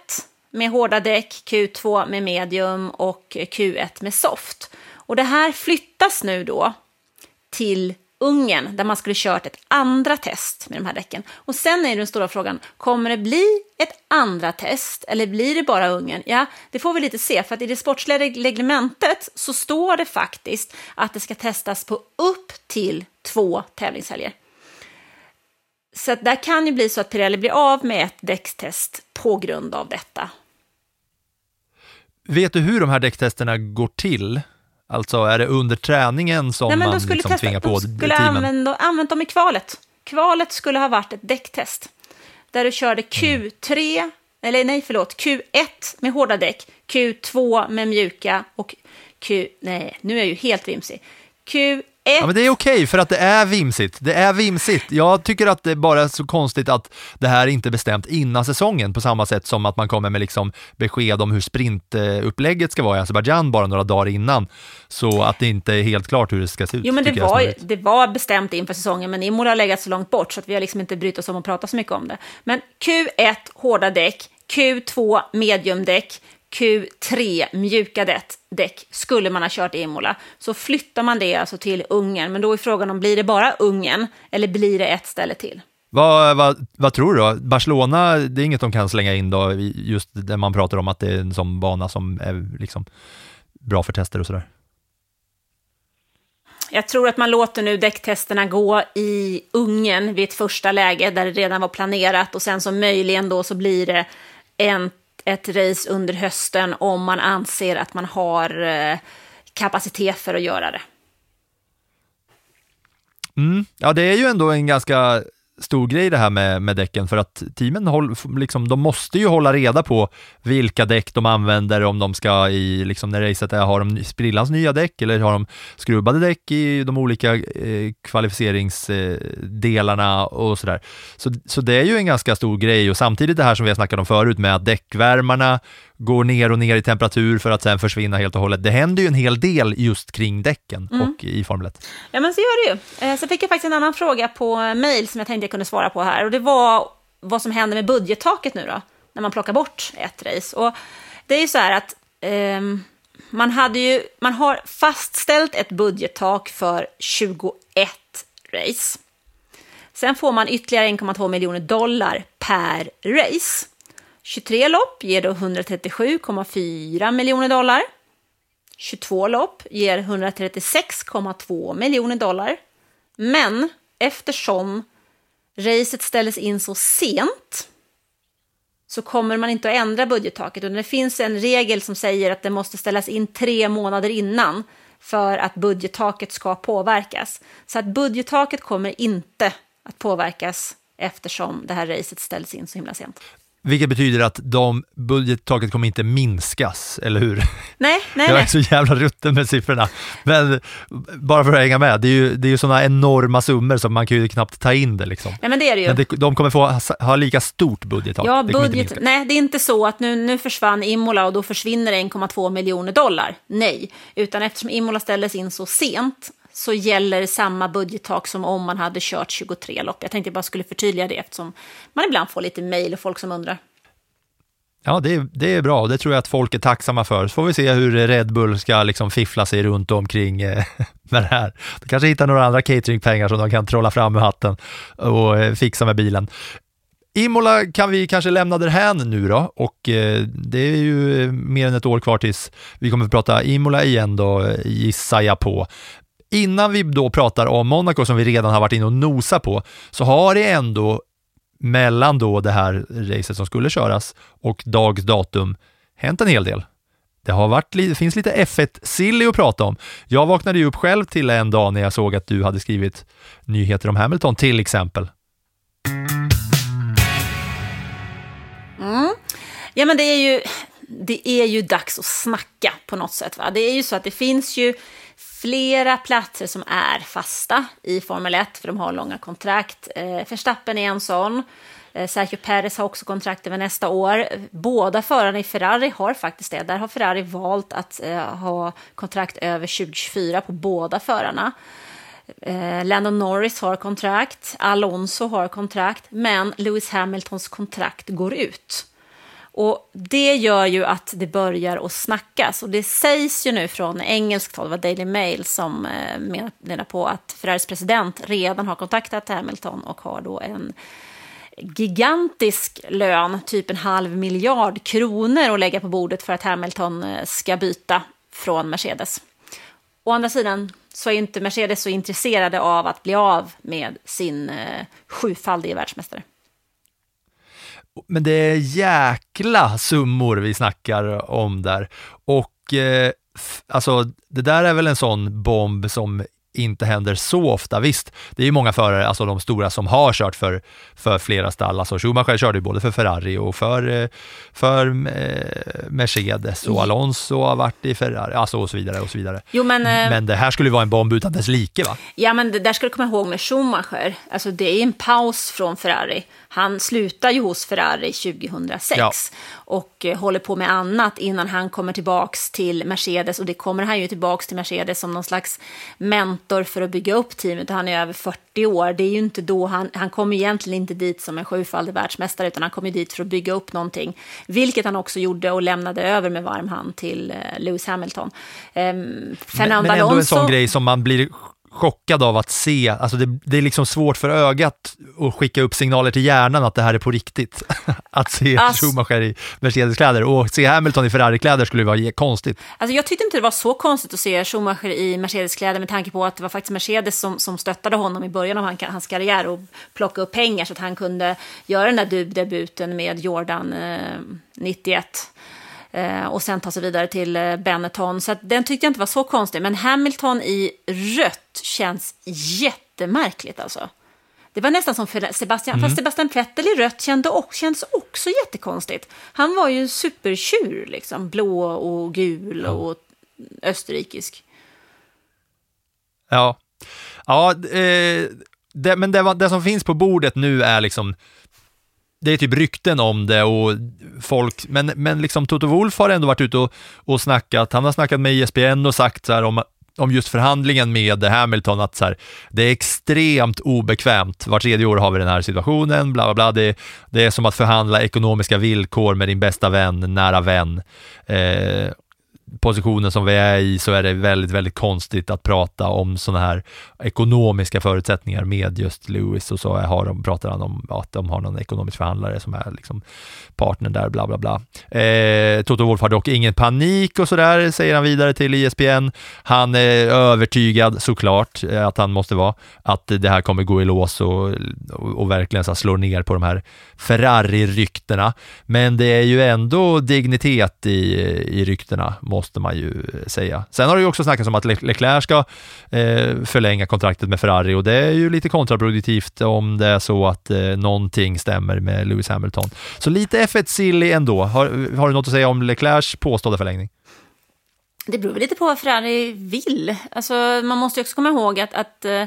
Speaker 8: med hårda däck, Q2 med medium och Q1 med soft. Och det här flyttas nu då till Ungern där man skulle kört ett andra test med de här däcken. Och sen är den stora frågan, kommer det bli ett andra test eller blir det bara Ungern? Ja, det får vi lite se, för att i det sportsliga reglementet så står det faktiskt att det ska testas på upp till två tävlingshelger. Så att där kan ju bli så att Pirelli blir av med ett däckstest på grund av detta.
Speaker 7: Vet du hur de här däcktesterna går till? Alltså är det under träningen som
Speaker 8: Nej,
Speaker 7: man liksom
Speaker 8: testa,
Speaker 7: tvingar på
Speaker 8: de skulle
Speaker 7: teamen?
Speaker 8: Använda, använt dem i kvalet. Kvalet skulle ha varit ett däcktest. Där du körde Q3, eller nej förlåt, Q1 med hårda däck, Q2 med mjuka och Q... Nej, nu är jag ju helt vimsig. Q1
Speaker 7: Ja, men det är okej för att det är vimsigt. Det är vimsigt. Jag tycker att det bara är så konstigt att det här inte är bestämt innan säsongen på samma sätt som att man kommer med liksom besked om hur sprintupplägget ska vara i Azerbajdzjan bara några dagar innan. Så att det inte är helt klart hur det ska se ut.
Speaker 8: Jo, men det
Speaker 7: jag
Speaker 8: var, det var bestämt inför säsongen, men Imola har legat så långt bort så att vi har liksom inte brytt oss om att prata så mycket om det. Men Q1 hårda däck, Q2 mediumdäck, Q3 mjuka däck, skulle man ha kört i Imola. Så flyttar man det alltså till Ungern, men då är frågan om blir det bara Ungern eller blir det ett ställe till?
Speaker 7: Vad, vad, vad tror du då? Barcelona, det är inget de kan slänga in då, just där man pratar om att det är en sån bana som är liksom bra för tester och sådär.
Speaker 8: Jag tror att man låter nu däcktesterna gå i Ungern vid ett första läge där det redan var planerat och sen så möjligen då så blir det en, ett race under hösten om man anser att man har eh, kapacitet för att göra det.
Speaker 7: Mm. Ja, det är ju ändå en ganska stor grej det här med, med däcken för att teamen håll, liksom, de måste ju hålla reda på vilka däck de använder om de ska i, liksom när racet är, har de sprillans nya däck eller har de skrubbade däck i de olika eh, kvalificeringsdelarna eh, och sådär. Så, så det är ju en ganska stor grej och samtidigt det här som vi har snackat om förut med att däckvärmarna går ner och ner i temperatur för att sen försvinna helt och hållet. Det händer ju en hel del just kring däcken
Speaker 8: Mm.
Speaker 7: och i Formel 1.
Speaker 8: Ja, men så gör det ju. Eh, Så fick jag faktiskt en annan fråga på mail som jag tänkte jag kunde svara på här. Och det var vad som händer med budgettaket nu då, när man plockar bort ett race. Och det är ju så här att ehm, man, hade ju, man har fastställt ett budgettak för 21 race. Sen får man ytterligare 1,2 miljoner dollar per race. 23 lopp ger då 137,4 miljoner dollar. 22 lopp ger 136,2 miljoner dollar. Men eftersom racet ställdes in så sent så kommer man inte att ändra budgettaket. Och det finns en regel som säger att det måste ställas in tre månader innan för att budgettaket ska påverkas. Så att budgettaket kommer inte att påverkas eftersom det här racet ställs in så himla sent.
Speaker 7: Vilket betyder att de budgettaket kommer inte minskas, eller hur?
Speaker 8: Nej, nej,
Speaker 7: Jag är så jävla rutten med siffrorna. Men bara för att hänga med, det är ju, det är ju sådana enorma summor som man kan ju knappt ta in det liksom.
Speaker 8: Nej, men det är det ju.
Speaker 7: Men det, de kommer få ha, lika stort budgettak.
Speaker 8: Ja, budget, nej, det är inte så att nu, nu försvann Imola och då försvinner 1,2 miljoner dollar. Nej, utan eftersom Imola ställdes in så sent så gäller samma budgettak som om man hade kört 23 lopp. Jag tänkte jag bara skulle förtydliga det eftersom man ibland får lite mejl och folk som undrar.
Speaker 7: Ja, det är, det är bra och det tror jag att folk är tacksamma för. Så får vi se hur Red Bull ska liksom fiffla sig runt omkring eh, med det här. De kanske hittar några andra cateringpengar som de kan trolla fram ur hatten och eh, fixa med bilen. Imola kan vi kanske lämna därhän nu då och eh, det är ju eh, mer än ett år kvar tills vi kommer att prata Imola igen då, eh, gissar jag på innan vi då pratar om Monaco som vi redan har varit inne och nosa på, så har det ändå mellan då det här racet som skulle köras och dags datum hänt en hel del. Det har varit, det finns lite F1-silly att prata om. Jag vaknade ju upp själv till en dag när jag såg att du hade skrivit nyheter om Hamilton till exempel.
Speaker 8: Mm. Ja, men det är ju det är ju dags att snacka på något sätt. Va? Det är ju så att det finns ju flera platser som är fasta i Formel 1, för de har långa kontrakt. Eh, Verstappen är en sån. Eh, Sergio Perez har också kontrakt över nästa år. Båda förarna i Ferrari har faktiskt det. Där har Ferrari valt att eh, ha kontrakt över 2024 på båda förarna. Eh, Landon Norris har kontrakt, Alonso har kontrakt, men Lewis Hamiltons kontrakt går ut. Och det gör ju att det börjar att snackas. Och det sägs ju nu från engelskt håll, det var Daily Mail som eh, menar på att Ferraris president redan har kontaktat Hamilton och har då en gigantisk lön, typ en halv miljard kronor att lägga på bordet för att Hamilton eh, ska byta från Mercedes. Å andra sidan så är inte Mercedes så intresserade av att bli av med sin eh, sjufaldige världsmästare.
Speaker 7: Men det är jäkla summor vi snackar om där. Och eh, alltså, det där är väl en sån bomb som inte händer så ofta. Visst, det är ju många förare, alltså de stora, som har kört för, för flera stall. Alltså Schumacher körde ju både för Ferrari och för, eh, för eh, Mercedes och Alonso har varit i Ferrari, alltså och så vidare. och så vidare.
Speaker 8: Jo, men, eh,
Speaker 7: men det här skulle ju vara en bomb utan dess like va?
Speaker 8: Ja, men det där ska du komma ihåg med Schumacher. Alltså det är en paus från Ferrari. Han slutar ju hos Ferrari 2006 ja. och eh, håller på med annat innan han kommer tillbaks till Mercedes. Och det kommer han ju tillbaks till Mercedes som någon slags mentor för att bygga upp teamet. Han är över 40 år. Det är ju inte då han, han kommer egentligen inte dit som en sjufaldig världsmästare, utan han kommer dit för att bygga upp någonting. Vilket han också gjorde och lämnade över med varm hand till eh, Lewis Hamilton.
Speaker 7: Um, men, men ändå en sån grej som man blir chockad av att se, alltså det, det, är liksom svårt för ögat att skicka upp signaler till hjärnan att det här är på riktigt. att se alltså, Schumacher i Mercedes-kläder och se Hamilton i Ferrari-kläder skulle vara konstigt.
Speaker 8: Alltså jag tyckte inte det var så konstigt att se Schumacher i Mercedes-kläder med tanke på att det var faktiskt Mercedes som, som stöttade honom i början av hans karriär och plockade upp pengar så att han kunde göra den där debuten med Jordan eh, 91 eh, och sen ta sig vidare till eh, Benetton. Så den tyckte jag inte var så konstig. Men Hamilton i rött känns jättemärkligt alltså. Det var nästan som för Sebastian, mm. fast Sebastian Vettel i rött kände också, känns också jättekonstigt. Han var ju supertjur, liksom, blå och gul och österrikisk.
Speaker 7: Ja, ja eh, det, men det, det, som finns på bordet nu är liksom det är typ rykten om det och folk, men, men liksom Toto Wolf har ändå varit ute och, och snackat, han har snackat med ISBN och sagt så här om, om just förhandlingen med Hamilton, att så här, det är extremt obekvämt. Var tredje år har vi den här situationen, bla bla bla. Det, det är som att förhandla ekonomiska villkor med din bästa vän, nära vän. Eh, positionen som vi är i så är det väldigt, väldigt konstigt att prata om sådana här ekonomiska förutsättningar med just Lewis och så har de, pratar han om att de har någon ekonomisk förhandlare som är liksom partner där, bla bla bla. Eh, Toto Wolf har dock ingen panik och sådär, säger han vidare till ISPN. Han är övertygad såklart eh, att han måste vara, att det här kommer gå i lås och, och, verkligen så slå ner på de här Ferrari-ryktena. Men det är ju ändå dignitet i, i ryktena, måste måste man ju eh, säga. Sen har det ju också snackats om att Leclerc ska eh, förlänga kontraktet med Ferrari och det är ju lite kontraproduktivt om det är så att eh, någonting stämmer med Lewis Hamilton. Så lite F1-silly ändå. Har, har du något att säga om Leclercs påstådda förlängning?
Speaker 8: Det beror lite på vad Ferrari vill. Alltså, man måste också komma ihåg att, att uh,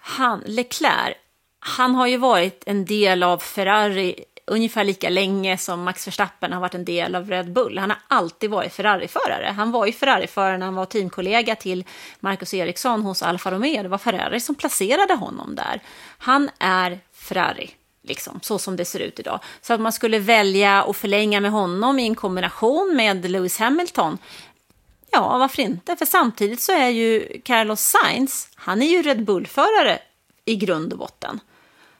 Speaker 8: han, Leclerc, han har ju varit en del av Ferrari ungefär lika länge som Max Verstappen har varit en del av Red Bull. Han har alltid varit Ferrari-förare. Han var ju Ferrari-förare när han var teamkollega till Marcus Ericsson hos Alfa Romeo. Det var Ferrari som placerade honom där. Han är Ferrari. Liksom, så som det ser ut idag. Så att man skulle välja att förlänga med honom i en kombination med Lewis Hamilton, ja, varför inte? För samtidigt så är ju Carlos Sainz, han är ju Red Bull-förare i grund och botten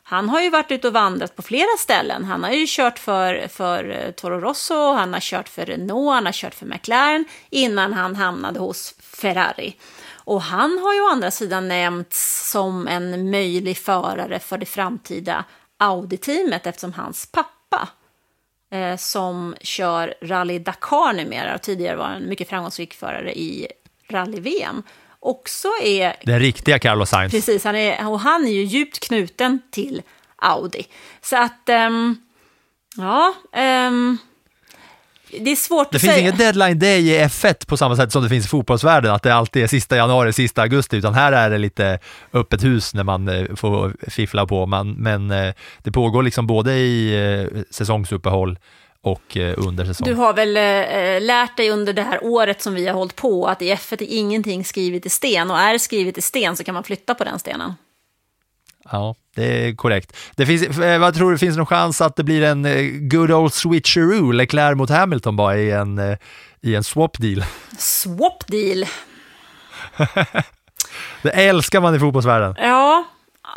Speaker 8: han har ju varit ute och vandrat på flera ställen. Han har ju kört för, för eh, Toro Rosso, han har kört för Renault, han har kört för McLaren innan han hamnade hos Ferrari. Och han har ju å andra sidan nämnts som en möjlig förare för det framtida Audi-teamet eftersom hans pappa eh, som kör Rally Dakar numera och tidigare var en mycket framgångsrik förare i Rally-VM också är...
Speaker 7: Den riktiga Carlos Sainz.
Speaker 8: Precis, han är, och han är ju djupt knuten till Audi. Så att, um, ja, um, det är svårt
Speaker 7: det
Speaker 8: att
Speaker 7: finns
Speaker 8: säga.
Speaker 7: ingen deadline day i F1 på samma sätt som det finns i fotbollsvärlden, att det alltid är sista januari, sista augusti, utan här är det lite öppet hus när man eh, får fiffla på, man, men eh, det pågår liksom både i eh, säsongsuppehåll och under säsong.
Speaker 8: Du har väl äh, lärt dig under det här året som vi har hållit på att i F1 är ingenting skrivet i sten och är det skrivet i sten så kan man flytta på den stenen.
Speaker 7: Ja, det är korrekt. Det finns, vad tror du, finns det någon chans att det blir en good old switcheroo, Leclerc mot Hamilton bara i en, i en swap deal?
Speaker 8: Swap deal?
Speaker 7: det älskar man i fotbollsvärlden.
Speaker 8: Ja,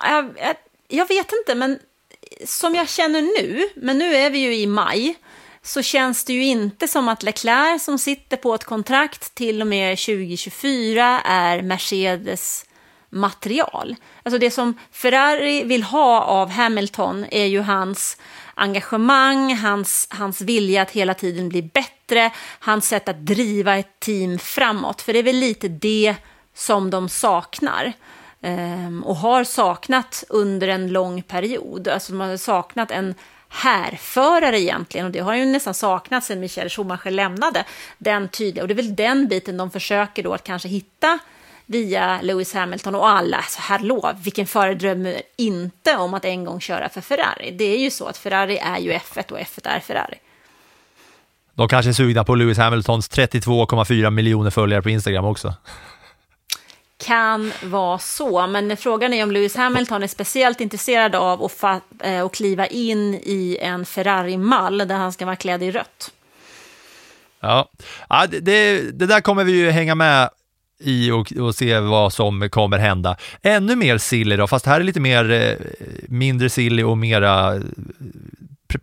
Speaker 8: jag, jag, jag vet inte, men som jag känner nu, men nu är vi ju i maj, så känns det ju inte som att Leclerc som sitter på ett kontrakt till och med 2024 är Mercedes material. Alltså det som Ferrari vill ha av Hamilton är ju hans engagemang, hans, hans vilja att hela tiden bli bättre, hans sätt att driva ett team framåt. För det är väl lite det som de saknar. Ehm, och har saknat under en lång period. Alltså de har saknat en härförare egentligen och det har ju nästan saknats sedan Michael Schumacher lämnade den tydliga och det är väl den biten de försöker då att kanske hitta via Lewis Hamilton och alla, alltså hallå, vilken förare drömmer inte om att en gång köra för Ferrari? Det är ju så att Ferrari är ju F1 och F1 är Ferrari.
Speaker 7: De kanske är sugna på Lewis Hamiltons 32,4 miljoner följare på Instagram också.
Speaker 8: Kan vara så, men frågan är om Lewis Hamilton är speciellt intresserad av att, fa- eh, att kliva in i en Ferrari-mall där han ska vara klädd i rött.
Speaker 7: Ja, ja det, det där kommer vi ju hänga med i och, och, se vad som kommer hända. Ännu mer silly då, fast här är lite mer eh, mindre silly och mera eh,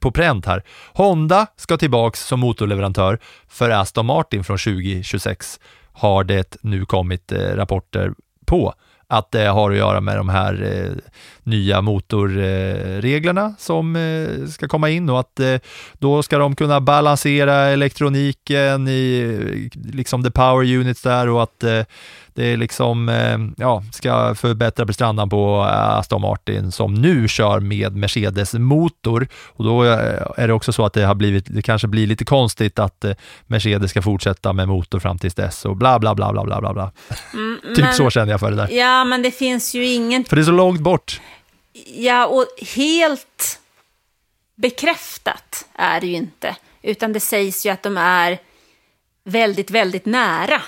Speaker 7: på pränt här. Honda ska tillbaks som motorleverantör för Aston Martin från 2026 har det nu kommit eh, rapporter på att det har att göra med de här eh, nya motorreglerna eh, som eh, ska komma in och att eh, då ska de kunna balansera elektroniken i eh, liksom the power units där och att eh, eh, det liksom, eh, ja, ska förbättra prestandan på Aston Martin som nu kör med Mercedes motor och då är det också så att det har blivit, det kanske blir lite konstigt att Mercedes ska fortsätta med motor fram tills dess och bla bla bla bla bla bla. Mm, typ men, så känner jag för det där.
Speaker 8: Ja, men det finns ju ingen...
Speaker 7: För det är så långt bort.
Speaker 8: Ja, och helt bekräftat är det ju inte, utan det sägs ju att de är väldigt, väldigt nära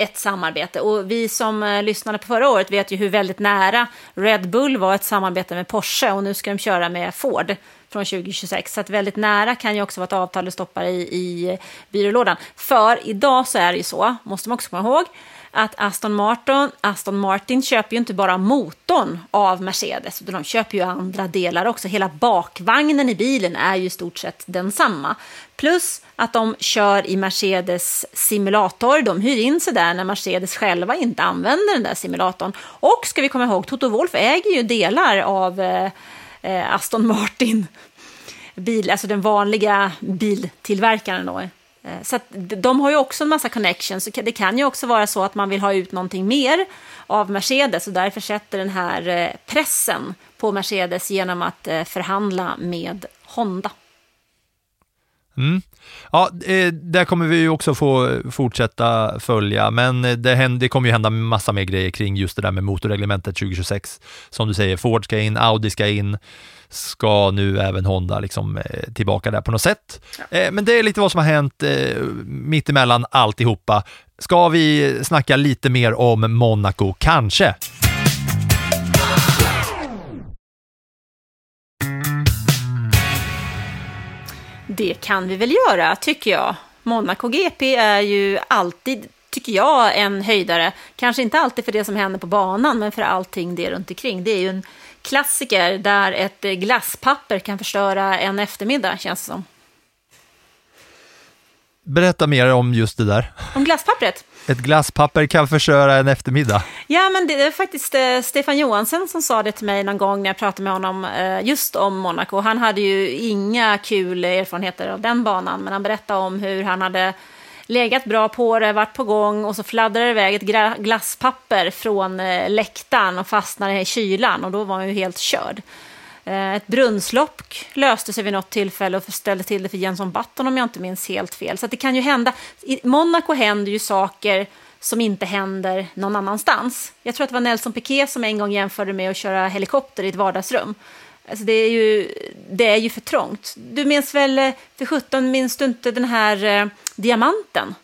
Speaker 8: ett samarbete. Och vi som eh, lyssnade på förra året vet ju hur väldigt nära Red Bull var ett samarbete med Porsche och nu ska de köra med Ford från 2026. Så att väldigt nära kan ju också vara ett avtal du stoppar i, i byrålådan. För idag så är det ju så, måste man också komma ihåg, att Aston Martin, Aston Martin köper ju inte bara motorn av Mercedes, utan de köper ju andra delar också. Hela bakvagnen i bilen är ju i stort sett densamma. Plus att de kör i Mercedes simulator. De hyr in sig där när Mercedes själva inte använder den där simulatorn. Och ska vi komma ihåg, Toto Wolf äger ju delar av eh, eh Aston Martin bil, alltså den vanliga biltillverkaren då. Eh, så så de har ju också en massa connections. Det kan ju också vara så att man vill ha ut någonting mer av Mercedes och därför sätter den här eh, pressen på Mercedes genom att eh, förhandla med Honda.
Speaker 7: Mm. Ja, där kommer vi ju också få fortsätta följa, men det, händer, det kommer ju hända massa mer grejer kring just det där med motorreglementet 2026. Som du säger, Ford ska in, Audi ska in, ska nu även Honda liksom, eh, tillbaka där på något sätt. Ja. Eh, men det är lite vad som har hänt eh, mittemellan alltihopa. Ska vi snacka lite mer om Monaco, kanske?
Speaker 8: Det kan vi väl göra, tycker jag. Monaco GP är ju alltid, tycker jag, en höjdare. Kanske inte alltid för det som händer på banan, men för allting det runt omkring. Det är ju en klassiker där ett glasspapper kan förstöra en eftermiddag, känns det som.
Speaker 7: Berätta mer om just det där.
Speaker 8: Om glasspappret?
Speaker 7: Ett glasspapper kan förstöra en eftermiddag.
Speaker 8: Ja, men det är faktiskt eh, Stefan Johansson som sa det till mig någon gång när jag pratade med honom eh, just om Monaco. Han hade ju inga kul erfarenheter av den banan, men han berättade om hur han hade legat bra på det, varit på gång och så fladdrade det iväg ett glasspapper från eh, läktaren och fastnade i kylan och då var han ju helt körd. Eh, ett brunnslopp löste sig vid något tillfälle och ställde till det för Jenson Button om jag inte minns helt fel. Så att det kan ju hända. I Monaco händer ju saker som inte händer någon annanstans. Jag tror att det var Nelson Piquet som en gång jämförde med att köra helikopter i ett vardagsrum. Alltså det, är ju, det är ju för trångt. Du minns väl, eh, för 17 minns du inte den här eh, diamanten?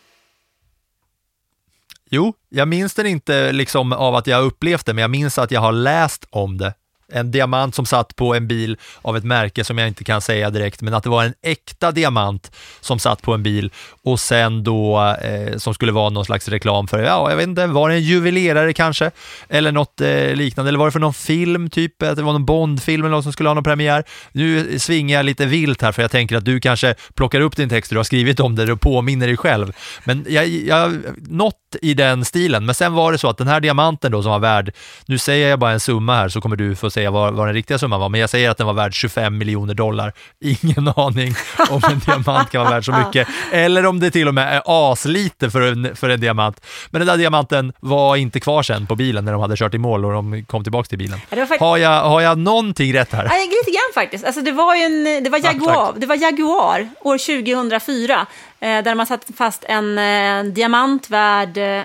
Speaker 7: Jo, jag minns den inte liksom av att jag upplevt det, men jag minns att jag har läst om det. En diamant som satt på en bil av ett märke som jag inte kan säga direkt, men att det var en äkta diamant som satt på en bil och sen då eh, som skulle vara någon slags reklam för, ja, jag vet inte, var det en juvelerare kanske? Eller något eh, liknande, eller var det för någon film, typ att det var någon Bondfilm eller något som skulle ha någon premiär? Nu svingar jag lite vilt här för jag tänker att du kanske plockar upp din text du har skrivit om det och påminner dig själv. Men jag, jag något i den stilen. Men sen var det så att den här diamanten då som var värd, nu säger jag bara en summa här så kommer du få säga vad, vad den riktiga summan var, men jag säger att den var värd 25 miljoner dollar. Ingen aning om en diamant kan vara värd så mycket, eller om det till och med är aslite för en, för en diamant. Men den där diamanten var inte kvar sen på bilen när de hade kört i mål och de kom tillbaka till bilen.
Speaker 8: Ja, det var fakt-
Speaker 7: Har jag, har jag någonting rätt här?
Speaker 8: Nej, lite grann faktiskt. Alltså, det var ju en, det var
Speaker 7: Ja,
Speaker 8: Jaguar, det var Jaguar år 2004 eh, där man satte fast en eh, diamant värd eh,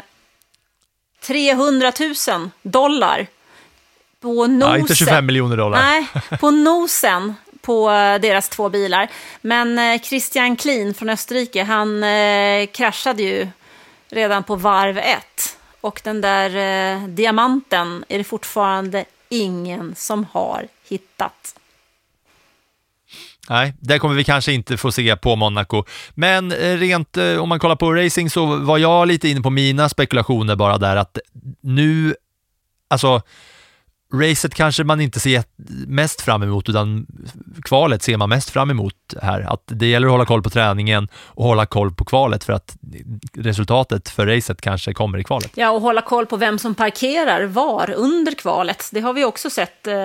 Speaker 8: 300 000 dollar på nosen.
Speaker 7: Ja, inte 25 miljoner dollar.
Speaker 8: Nej, på nosen på eh, deras två bilar. Men eh, Christian Klin från Österrike, han eh, kraschade ju redan på varv ett. Och den där diamanten är det fortfarande ingen som har hittat.
Speaker 7: Nej, det kommer vi kanske inte få se på Monaco. Men rent om man kollar på racing så var jag lite inne på mina spekulationer bara där att nu, alltså racet kanske man inte ser mest fram emot utan kvalet ser man mest fram emot här. Att det gäller att hålla koll på träningen och hålla koll på kvalet för att resultatet för racet kanske kommer i kvalet.
Speaker 8: Ja, och hålla koll på vem som parkerar var under kvalet. Det har vi också sett eh,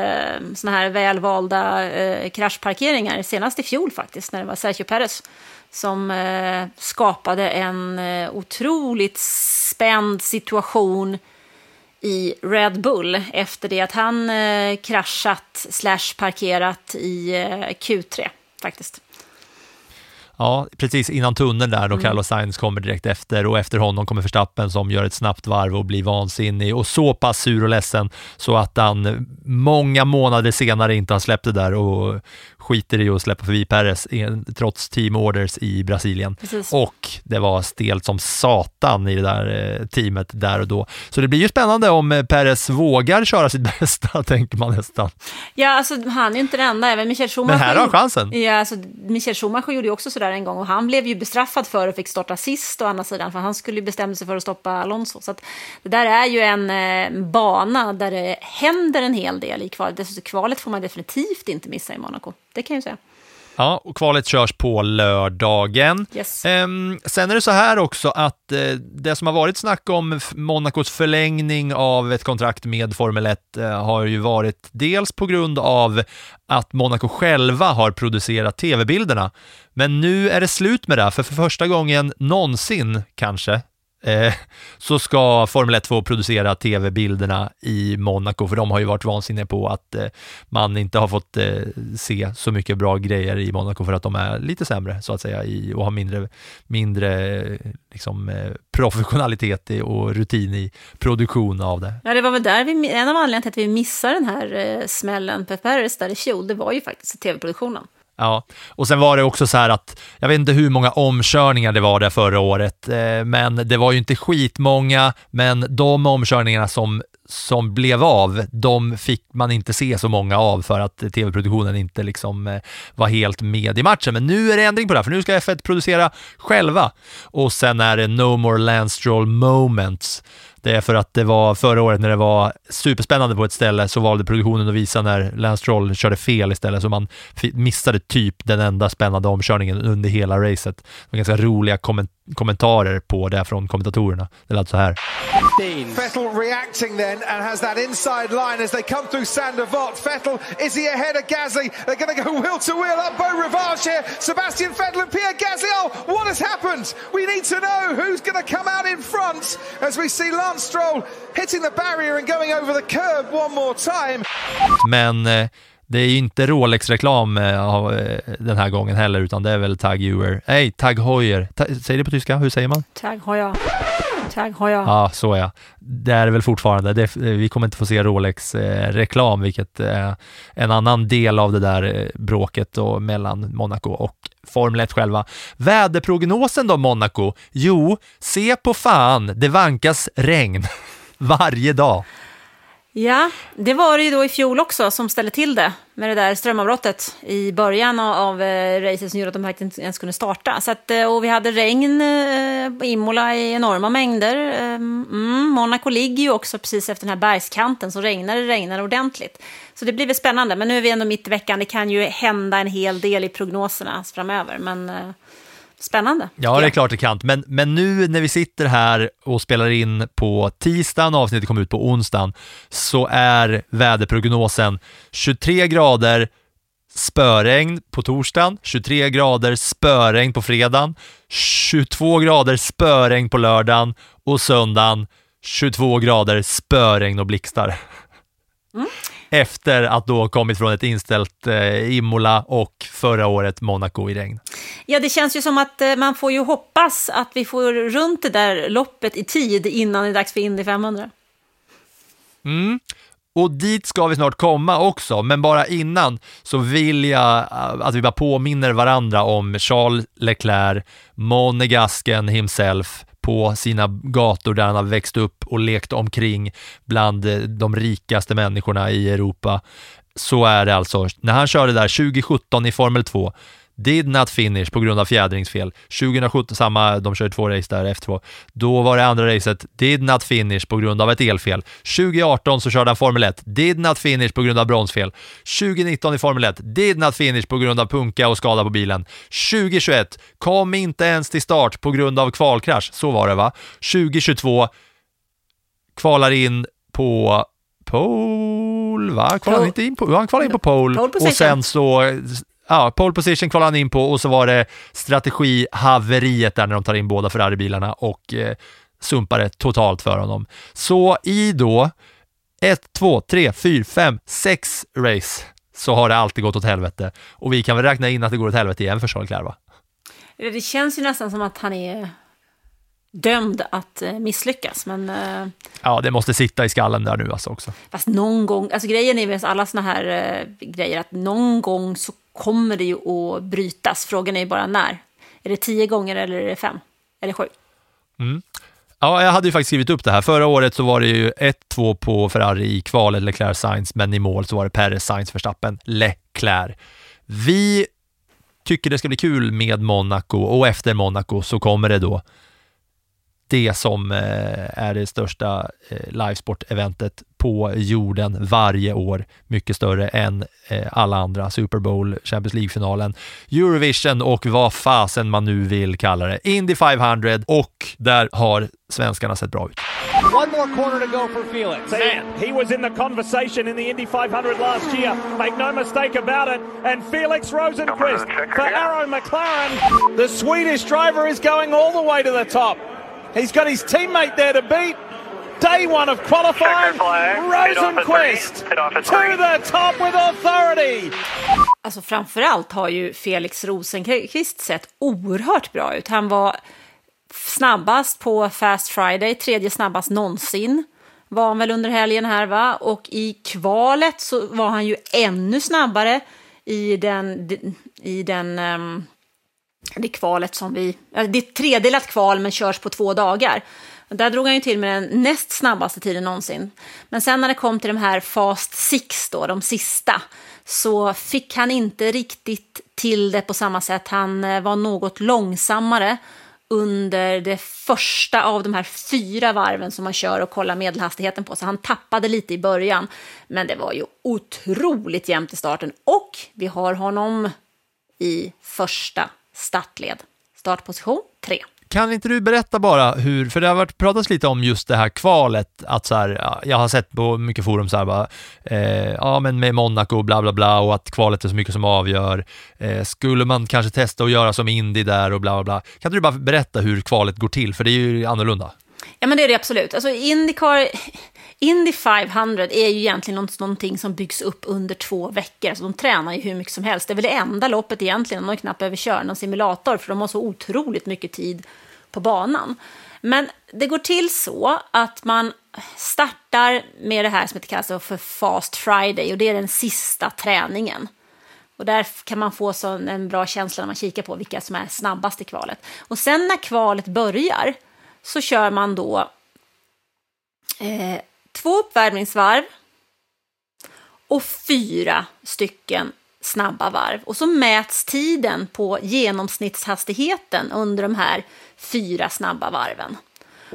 Speaker 8: sådana här välvalda eh, kraschparkeringar, senast i fjol faktiskt, när det var Sergio Perez som eh, skapade en eh, otroligt spänd situation i Red Bull efter det att han eh, kraschat slash parkerat i eh, Q3 faktiskt.
Speaker 7: Ja, precis innan tunneln där då Carlos Sainz kommer direkt efter och efter honom kommer Verstappen som gör ett snabbt varv och blir vansinnig och så pass sur och ledsen så att han många månader senare inte har släppt det där och skiter i att släppa förbi Perez trots team orders i Brasilien.
Speaker 8: Precis.
Speaker 7: Och det var stelt som satan i det där eh, teamet där och då. Så det blir ju spännande om eh, Perez vågar köra sitt bästa, tänker man nästan.
Speaker 8: Ja, alltså han är ju inte den enda, även Michael Schumacher.
Speaker 7: Men här har han chansen.
Speaker 8: Ja, alltså, Michael Schumacher gjorde ju också sådär en gång och han blev ju bestraffad för och fick starta sist å andra sidan, för han skulle ju bestämma sig för att stoppa Alonso. Så att det där är ju en eh, bana där det händer en hel del i kvalet. Dessutom kvalet får man definitivt inte missa i Monaco, det kan jag säga.
Speaker 7: Ja, och kvalet körs på lördagen.
Speaker 8: Yes.
Speaker 7: Ehm, sen är det så här också att eh, det som har varit snack om Monacos förlängning av ett kontrakt med Formel 1 eh, har ju varit dels på grund av att Monaco själva har producerat tv-bilderna. Men nu är det slut med det, för för första gången någonsin kanske eh, så ska Formel 1 få producera tv-bilderna i Monaco, för de har ju varit vansinniga på att eh, man inte har fått eh, se så mycket bra grejer i Monaco för att de är lite sämre så att säga i, och har mindre, mindre liksom, eh, professionalitet och rutin i produktion av det.
Speaker 8: Ja, det var väl där vi, en av anledningarna till att vi missade den här eh, smällen på Paris där i fjol, det var ju faktiskt tv-produktionen.
Speaker 7: Ja, och sen var det också så här att, jag vet inte hur många omkörningar det var där förra året, eh, men det var ju inte skitmånga, men de omkörningarna som som blev av, de fick man inte se så många av för att tv-produktionen inte liksom eh, var helt med i matchen. Men nu är det ändring på det här, för nu ska F1 producera själva. Och sen är det No More Landstroll Moments. Det är för att det var förra året när det var superspännande på ett ställe så valde produktionen att visa när Lance Stroll körde fel istället så man missade typ den enda spännande omkörningen under hela racet. Det var ganska roliga komment- kommentarer på det från kommentatorerna. Det lät så här.
Speaker 9: Vettel reacting then and has that inside line as they come through Sandervort. Vettel, is he ahead of Gasly? They're going to go wheel to wheel up Beau Rivage here. Sebastian Vettel and Pierre Gasly. Oh, what has happened? We need to know who's going to come out in front as we see Lance Stroll hitting the barrier and going over the curb one more time.
Speaker 7: Men eh, det är ju inte Rolex-reklam eh, eh, den här gången heller, utan det är väl Tag Heuer. Nej, Tag Heuer. Ta, säg det på tyska, hur säger man?
Speaker 8: Tag jag. Tag jag.
Speaker 7: Ja, så ja. Det är väl fortfarande. Det, vi kommer inte få se Rolex-reklam, vilket är en annan del av det där eh, bråket mellan Monaco och Formel 1 själva. Väderprognosen då, Monaco? Jo, se på fan, det vankas regn varje dag.
Speaker 8: Ja, det var det ju då i fjol också som ställde till det med det där strömavbrottet i början av, av eh, racet som gjorde att de faktiskt inte ens kunde starta. Så att, eh, och vi hade regn eh, på Imola i enorma mängder. Eh, mm, Monaco ligger ju också precis efter den här bergskanten, så regnar det regnar ordentligt. Så det blir väl spännande, men nu är vi ändå mitt i veckan. Det kan ju hända en hel del i prognoserna framöver, men eh, spännande.
Speaker 7: Ja, det är klart det kan. Men, men nu när vi sitter här och spelar in på tisdagen, avsnittet kommer ut på onsdagen, så är väderprognosen 23 grader spöregn på torsdagen, 23 grader spöregn på fredagen, 22 grader spöregn på lördagen och söndagen 22 grader spöregn och blixtar. Efter att då kommit från ett inställt eh, Imola och förra året Monaco i regn.
Speaker 8: Ja, det känns ju som att eh, man får ju hoppas att vi får runt det där loppet i tid innan det är dags för Indy 500.
Speaker 7: Mm. Och dit ska vi snart komma också, men bara innan så vill jag äh, att vi bara påminner varandra om Charles Leclerc, Monegasken himself, på sina gator där han har växt upp och lekt omkring bland eh, de rikaste människorna i Europa. Så är det alltså. När han körde där 2017 i Formel 2, did not finish på grund av fjädringsfel. 2017, samma, de körde två race där, F2. Då var det andra racet, did not finish på grund av ett elfel. 2018 så körde han Formel 1, did not finish på grund av bromsfel. 2019 i Formel 1, did not finish på grund av punka och skada på bilen. 2021, kom inte ens till start på grund av kvalkrasch, så var det va? 2022, kvalar in på pole, va? Kvalar
Speaker 8: Pole.
Speaker 7: inte in på, han kvalade in på pole,
Speaker 8: Pole
Speaker 7: och sen så Ja, pole position kvalade han in på och så var det strategihaveriet där när de tar in båda Ferrari-bilarna och eh, sumpade totalt för honom. Så i då ett, två, tre, fyra, fem, sex race så har det alltid gått åt helvete. Och vi kan väl räkna in att det går åt helvete igen för Charles Leclerc, va?
Speaker 8: Det känns ju nästan som att han är dömd att eh, misslyckas, men eh,
Speaker 7: Ja, det måste sitta i skallen där nu alltså också.
Speaker 8: fast någon gång, alltså grejen är med alla såna här eh, grejer att någon gång så kommer det ju att brytas. Frågan är ju bara när. Är det tio gånger eller är det fem? Eller sju? Mm.
Speaker 7: Ja, jag hade ju faktiskt skrivit upp det här. Förra året så var det ju 1-2 på Ferrari i kvalet, Leclerc Sainz, men i mål så var det Perez Sainz Verstappen, Leclerc. Vi tycker det ska bli kul med Monaco och efter Monaco så kommer det då det som eh, är det största eh, livesport-eventet på jorden varje år. Mycket större än eh, alla andra. Super Bowl, Champions League-finalen, Eurovision och vad fasen man nu vill kalla det. Indy 500 och där har svenskarna sett bra ut.
Speaker 10: One more corner to go for Felix. Man, he was in the conversation in the Indy 500 last year. Make no mistake about it. And Felix Rosenquist for Arrow McLaren. The Swedish driver is going all the way to the top. He's got his teammate there to beat. Day one of qualifying. Rosenquist to the top with authority.
Speaker 8: Alltså framförallt har ju Felix Rosenqvist sett oerhört bra ut. Han var snabbast på Fast Friday, tredje snabbast någonsin var han väl under helgen här va? Och i kvalet så var han ju ännu snabbare i den, i den um, det kvalet som vi, det är ett tredelat kval men körs på två dagar. Där drog han ju till med den näst snabbaste tiden någonsin. Men sen när det kom till de här Fast Six, då, de sista, så fick han inte riktigt till det på samma sätt. Han eh, var något långsammare under det första av de här fyra varven som man kör och kollar medelhastigheten på. Så han tappade lite i början, men det var ju otroligt jämnt i starten. Och vi har honom i första startled. Startposition 3.
Speaker 7: Kan inte du berätta bara hur, för det har varit pratats lite om just det här kvalet, att så här, jag har sett på mycket forum så här bara, eh, ja men med Monaco bla bla bla och att kvalet är så mycket som avgör. Eh, skulle man kanske testa att göra som Indy där och bla bla bla. Kan inte du bara berätta hur kvalet går till, för det är ju annorlunda.
Speaker 8: Ja men det är det absolut. Alltså Indycar, Indy 500 är ju egentligen någonting som byggs upp under två veckor. Alltså de tränar ju hur mycket som helst. Det är väl det enda loppet egentligen, de knappt behöver köra någon simulator för de har så otroligt mycket tid på banan. Men det går till så att man startar med det här som kallas för Fast Friday och det är den sista träningen. Och där kan man få en bra känsla när man kikar på vilka som är snabbast i kvalet. Och sen när kvalet börjar så kör man då eh, två uppvärmningsvarv och fyra stycken snabba varv. Och så mäts tiden på genomsnittshastigheten under de här fyra snabba varven.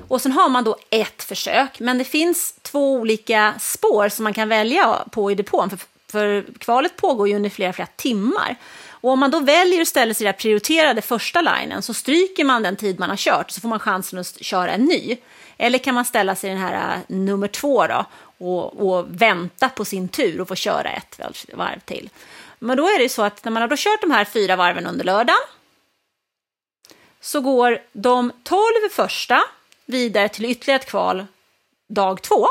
Speaker 8: Och sen har man då ett försök, men det finns två olika spår som man kan välja på i depån, för, för kvalet pågår ju under flera, flera timmar. Och om man då väljer att ställa sig i den prioriterade första linen så stryker man den tid man har kört så får man chansen att köra en ny. Eller kan man ställa sig i den här äh, nummer två då och, och vänta på sin tur och få köra ett varv till. Men då är det så att när man har då kört de här fyra varven under lördagen så går de tolv första vidare till ytterligare ett kval dag två.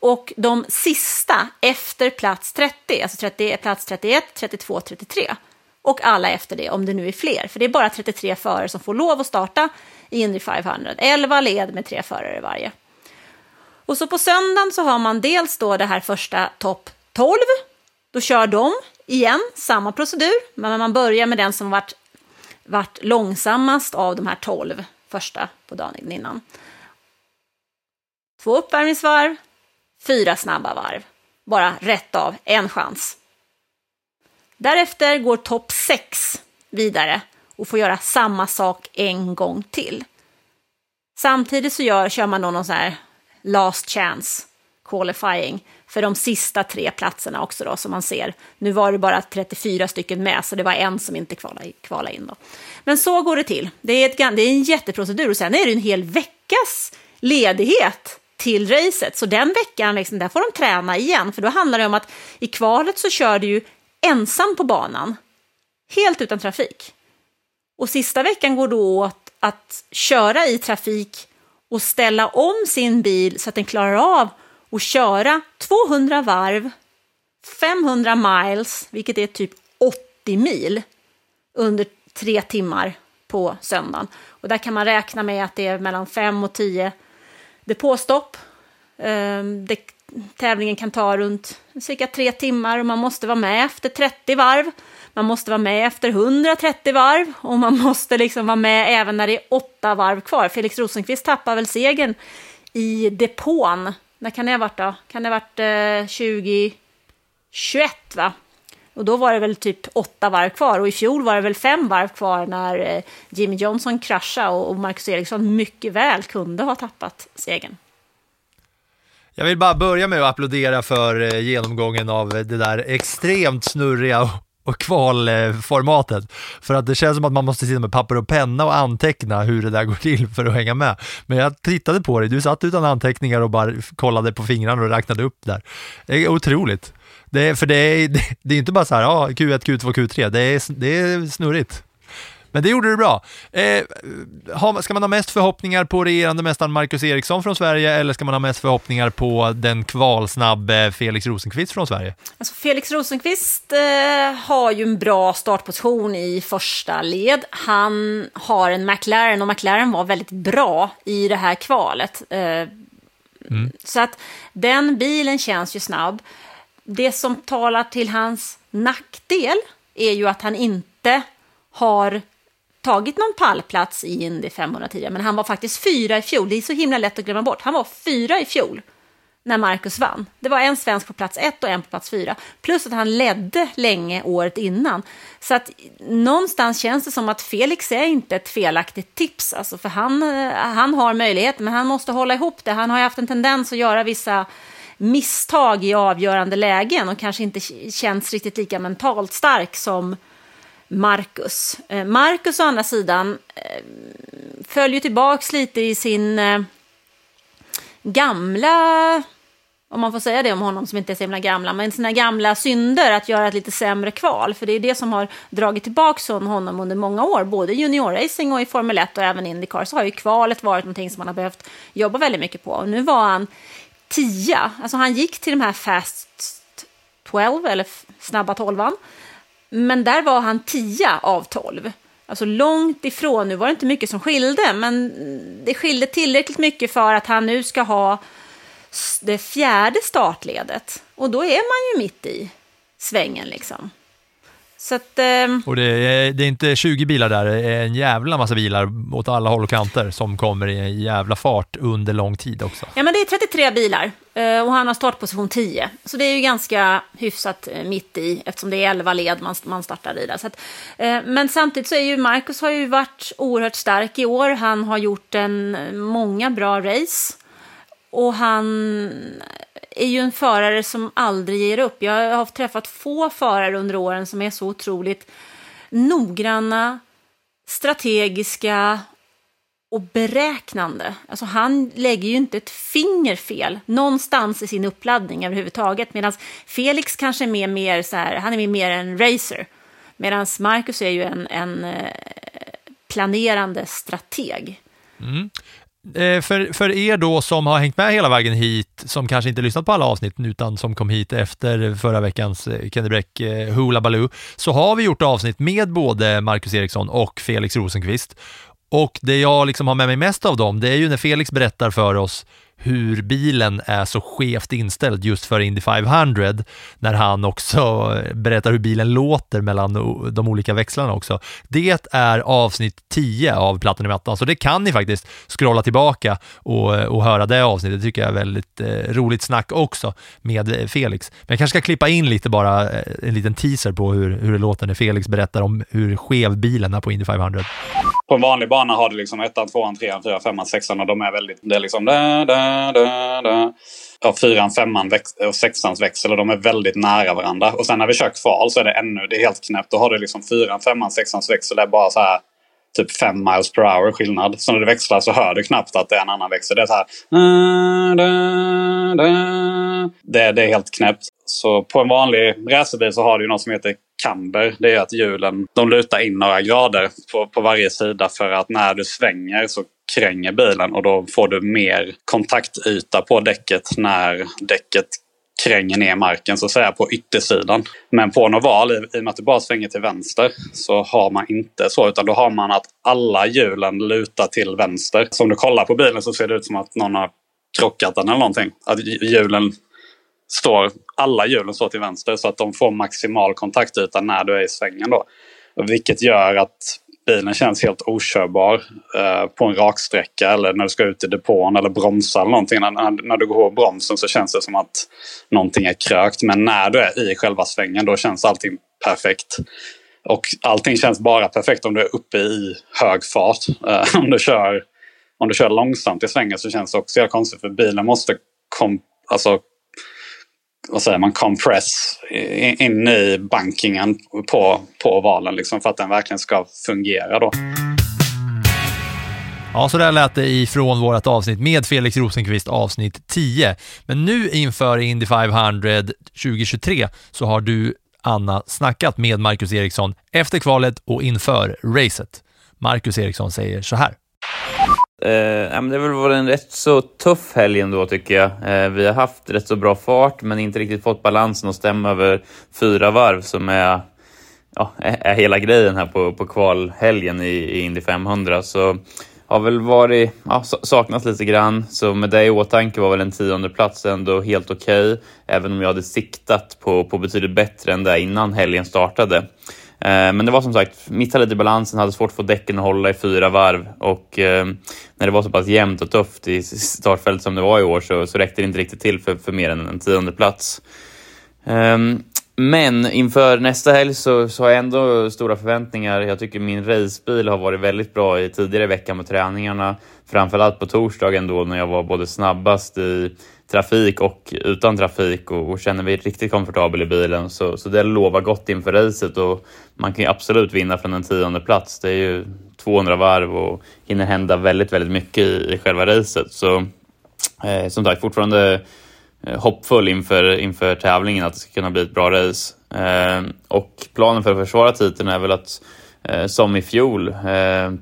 Speaker 8: Och de sista efter plats 30, alltså 30, plats 31, 32, 33. Och alla efter det, om det nu är fler. För det är bara 33 förare som får lov att starta i Indy 500. 11 led med tre förare varje. Och så på söndagen så har man dels då det här första topp 12. Då kör de igen, samma procedur. Men man börjar med den som varit varit långsammast av de här tolv första på dagen innan. Två uppvärmningsvarv, fyra snabba varv. Bara rätt av, en chans. Därefter går topp sex vidare och får göra samma sak en gång till. Samtidigt så gör, kör man då någon sån här last chance qualifying för de sista tre platserna också då, som man ser. Nu var det bara 34 stycken med, så det var en som inte kvalade, in då. Men så går det till. Det är, ett, det är en jätteprocedur och sen är det en hel veckas ledighet till racet. Så den veckan, liksom, där får de träna igen, för då handlar det om att i kvalet så kör du ju ensam på banan, helt utan trafik. Och sista veckan går då åt att köra i trafik och ställa om sin bil så att den klarar av och köra 200 varv, 500 miles, vilket är typ 80 mil, under tre timmar på söndagen. Och där kan man räkna med att det är mellan 5 och 10 depåstopp. Ehm, det, tävlingen kan ta runt cirka tre timmar och man måste vara med efter 30 varv. Man måste vara med efter 130 varv och man måste liksom vara med även när det är åtta varv kvar. Felix Rosenqvist tappar väl segern i depån när kan det ha varit då? Kan det ha varit eh, 2021 va? Och då var det väl typ åtta varv kvar och i fjol var det väl fem varv kvar när eh, Jimmy Johnson kraschade och, och Marcus Eriksson mycket väl kunde ha tappat segern.
Speaker 7: Jag vill bara börja med att applådera för eh, genomgången av det där extremt snurriga och kvalformatet. För att det känns som att man måste sitta med papper och penna och anteckna hur det där går till för att hänga med. Men jag tittade på dig, du satt utan anteckningar och bara kollade på fingrarna och räknade upp där. Det är otroligt. Det är, för det är, det är inte bara så här, ja, Q1, Q2, Q3, det är, det är snurrigt. Men det gjorde du bra. Eh, ska man ha mest förhoppningar på regerande mästaren Marcus Eriksson från Sverige eller ska man ha mest förhoppningar på den kvalsnabbe Felix Rosenqvist från Sverige?
Speaker 8: Alltså Felix Rosenqvist eh, har ju en bra startposition i första led. Han har en McLaren och McLaren var väldigt bra i det här kvalet. Eh, mm. Så att den bilen känns ju snabb. Det som talar till hans nackdel är ju att han inte har tagit någon pallplats i Indy 500 tidigare, men han var faktiskt fyra i fjol. Det är så himla lätt att glömma bort. Han var fyra i fjol när Marcus vann. Det var en svensk på plats ett och en på plats fyra. Plus att han ledde länge året innan. Så att någonstans känns det som att Felix är inte ett felaktigt tips. Alltså för han, eh, han har möjlighet, men han måste hålla ihop det. Han har ju haft en tendens att göra vissa misstag i avgörande lägen och kanske inte känns riktigt lika mentalt stark som Marcus. Eh, Marcus å andra sidan eh, följer tillbaks lite i sin eh, gamla om man får säga det om honom som inte är så himla gamla, men sina gamla synder att göra ett lite sämre kval. För det är det som har dragit tillbaka honom under många år, både i juniorracing och i Formel 1 och även Indycar, så har ju kvalet varit någonting som man har behövt jobba väldigt mycket på. Och nu var han tia, alltså han gick till de här Fast 12, eller snabba tolvan, men där var han tia av tolv. Alltså långt ifrån, nu var det inte mycket som skilde, men det skilde tillräckligt mycket för att han nu ska ha det fjärde startledet. Och då är man ju mitt i svängen liksom. Så att, eh...
Speaker 7: Och det är, det är, inte 20 bilar där, det är en jävla massa bilar åt alla håll och kanter som kommer i en jävla fart under lång tid också.
Speaker 8: Ja, men det är 33 bilar eh, och han har startposition 10. Så det är ju ganska hyfsat eh, mitt i eftersom det är 11 led man, man startar i. Där. Så att, eh, men samtidigt så är ju Marcus har ju varit oerhört stark i år. Han har gjort en, många bra race. Och han är ju en förare som aldrig ger upp. Jag har träffat få förare under åren som är så otroligt noggranna, strategiska och beräknande. Alltså han lägger ju inte ett finger fel någonstans i sin uppladdning överhuvudtaget. Medan Felix kanske är mer, mer så här, han är mer en racer. Medan Marcus är ju en, en eh, planerande strateg.
Speaker 7: Mm. Eh, för, för er då som har hängt med hela vägen hit, som kanske inte lyssnat på alla avsnitt utan som kom hit efter förra veckans eh, Kenny Bräck eh, Hoola Baloo, så har vi gjort avsnitt med både Marcus Eriksson och Felix Rosenqvist. Och det jag liksom har med mig mest av dem, det är ju när Felix berättar för oss hur bilen är så skevt inställd just för Indy 500, när han också berättar hur bilen låter mellan de olika växlarna också. Det är avsnitt 10 av Plattan i mattan, så det kan ni faktiskt scrolla tillbaka och, och höra det avsnittet. Det tycker jag är väldigt eh, roligt snack också med Felix. Men jag kanske ska klippa in lite bara, eh, en liten teaser på hur, hur det låter när Felix berättar om hur skev bilen är på Indy 500
Speaker 11: på en vanlig bana har du liksom ettan, tvåan, trean, fyran, femman, sexan och de är väldigt... Det är liksom... Da, da, da, da. Ja, fyran, femman och sexans växel och de är väldigt nära varandra. Och sen när vi kör kval så är det ännu... Det är helt knäppt. Då har du liksom fyran, femman, sexans växel. Det är bara så här typ 5 miles per hour skillnad. Så när du växlar så hör du knappt att det är en annan växel. Det är så här... Det, det är helt knäppt. Så på en vanlig racerbil så har du något som heter camber. Det är att hjulen de lutar in några grader på, på varje sida för att när du svänger så kränger bilen och då får du mer kontaktyta på däcket när däcket kränger ner marken så att säga på yttersidan. Men på en oval, i och med att du bara svänger till vänster, så har man inte så utan då har man att alla hjulen lutar till vänster. Så om du kollar på bilen så ser det ut som att någon har krockat den eller någonting. Att hjulen står, alla hjulen står till vänster så att de får maximal kontaktyta när du är i svängen då. Vilket gör att bilen känns helt okörbar eh, på en raksträcka eller när du ska ut i depån eller bromsa eller någonting. När, när du går på bromsen så känns det som att någonting är krökt. Men när du är i själva svängen då känns allting perfekt. Och allting känns bara perfekt om du är uppe i hög fart. Eh, om, du kör, om du kör långsamt i svängen så känns det också helt konstigt för bilen måste kom, alltså, vad säger man, compress in i bankingen på, på valen liksom, för att den verkligen ska fungera. Då.
Speaker 7: Ja, så där lät det ifrån vårt avsnitt med Felix Rosenqvist, avsnitt 10. Men nu inför Indy 500 2023 så har du, Anna, snackat med Marcus Eriksson efter kvalet och inför racet. Marcus Eriksson säger så här.
Speaker 12: Eh, det har väl varit en rätt så tuff helg ändå tycker jag. Eh, vi har haft rätt så bra fart men inte riktigt fått balansen att stämma över fyra varv som är, ja, är hela grejen här på, på kvalhelgen i, i Indy 500. Så har väl varit, ja, saknats lite grann. Så med det i åtanke var väl en tionde plats ändå helt okej. Okay, även om jag hade siktat på, på betydligt bättre än det innan helgen startade. Eh, men det var som sagt, missade lite balansen, hade svårt att få däcken att hålla i fyra varv och eh, när det var så pass jämnt och tufft i startfältet som det var i år så, så räckte det inte riktigt till för, för mer än en tionde plats. Ehm, men inför nästa helg så, så har jag ändå stora förväntningar. Jag tycker min racebil har varit väldigt bra i tidigare veckan med träningarna. Framförallt på torsdagen då när jag var både snabbast i trafik och utan trafik och, och känner mig riktigt komfortabel i bilen. Så, så det lovar gott inför racet och man kan ju absolut vinna från en tionde plats. Det är ju 200 varv och hinner hända väldigt, väldigt mycket i, i själva racet. Så eh, som sagt, fortfarande Eh, hoppfull inför, inför tävlingen att det ska kunna bli ett bra race. Eh, och planen för att försvara titeln är väl att, eh, som i fjol,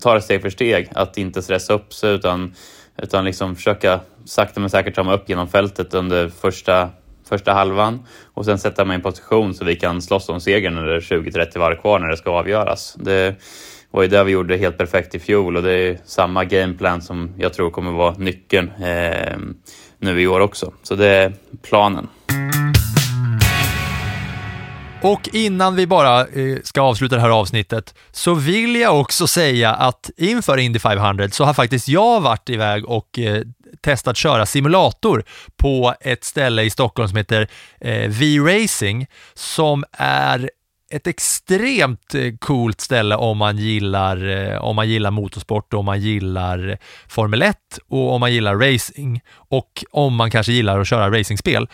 Speaker 12: ta det steg för steg. Att inte stressa upp sig utan, utan liksom försöka sakta men säkert ta mig upp genom fältet under första, första halvan och sen sätta mig i en position så vi kan slåss om segern när det är 20-30 varv kvar när det ska avgöras. Det var ju det vi gjorde helt perfekt i fjol och det är samma gameplan som jag tror kommer vara nyckeln eh, nu i år också. Så det är planen.
Speaker 7: Och innan vi bara eh, ska avsluta det här avsnittet så vill jag också säga att inför Indy 500 så har faktiskt jag varit iväg och eh, testat köra simulator på ett ställe i Stockholm som heter eh, V-Racing som är ett extremt eh, coolt ställe om man gillar, eh, om man gillar motorsport, om man gillar Formel 1 och om man gillar racing och om man kanske gillar att köra racingspel.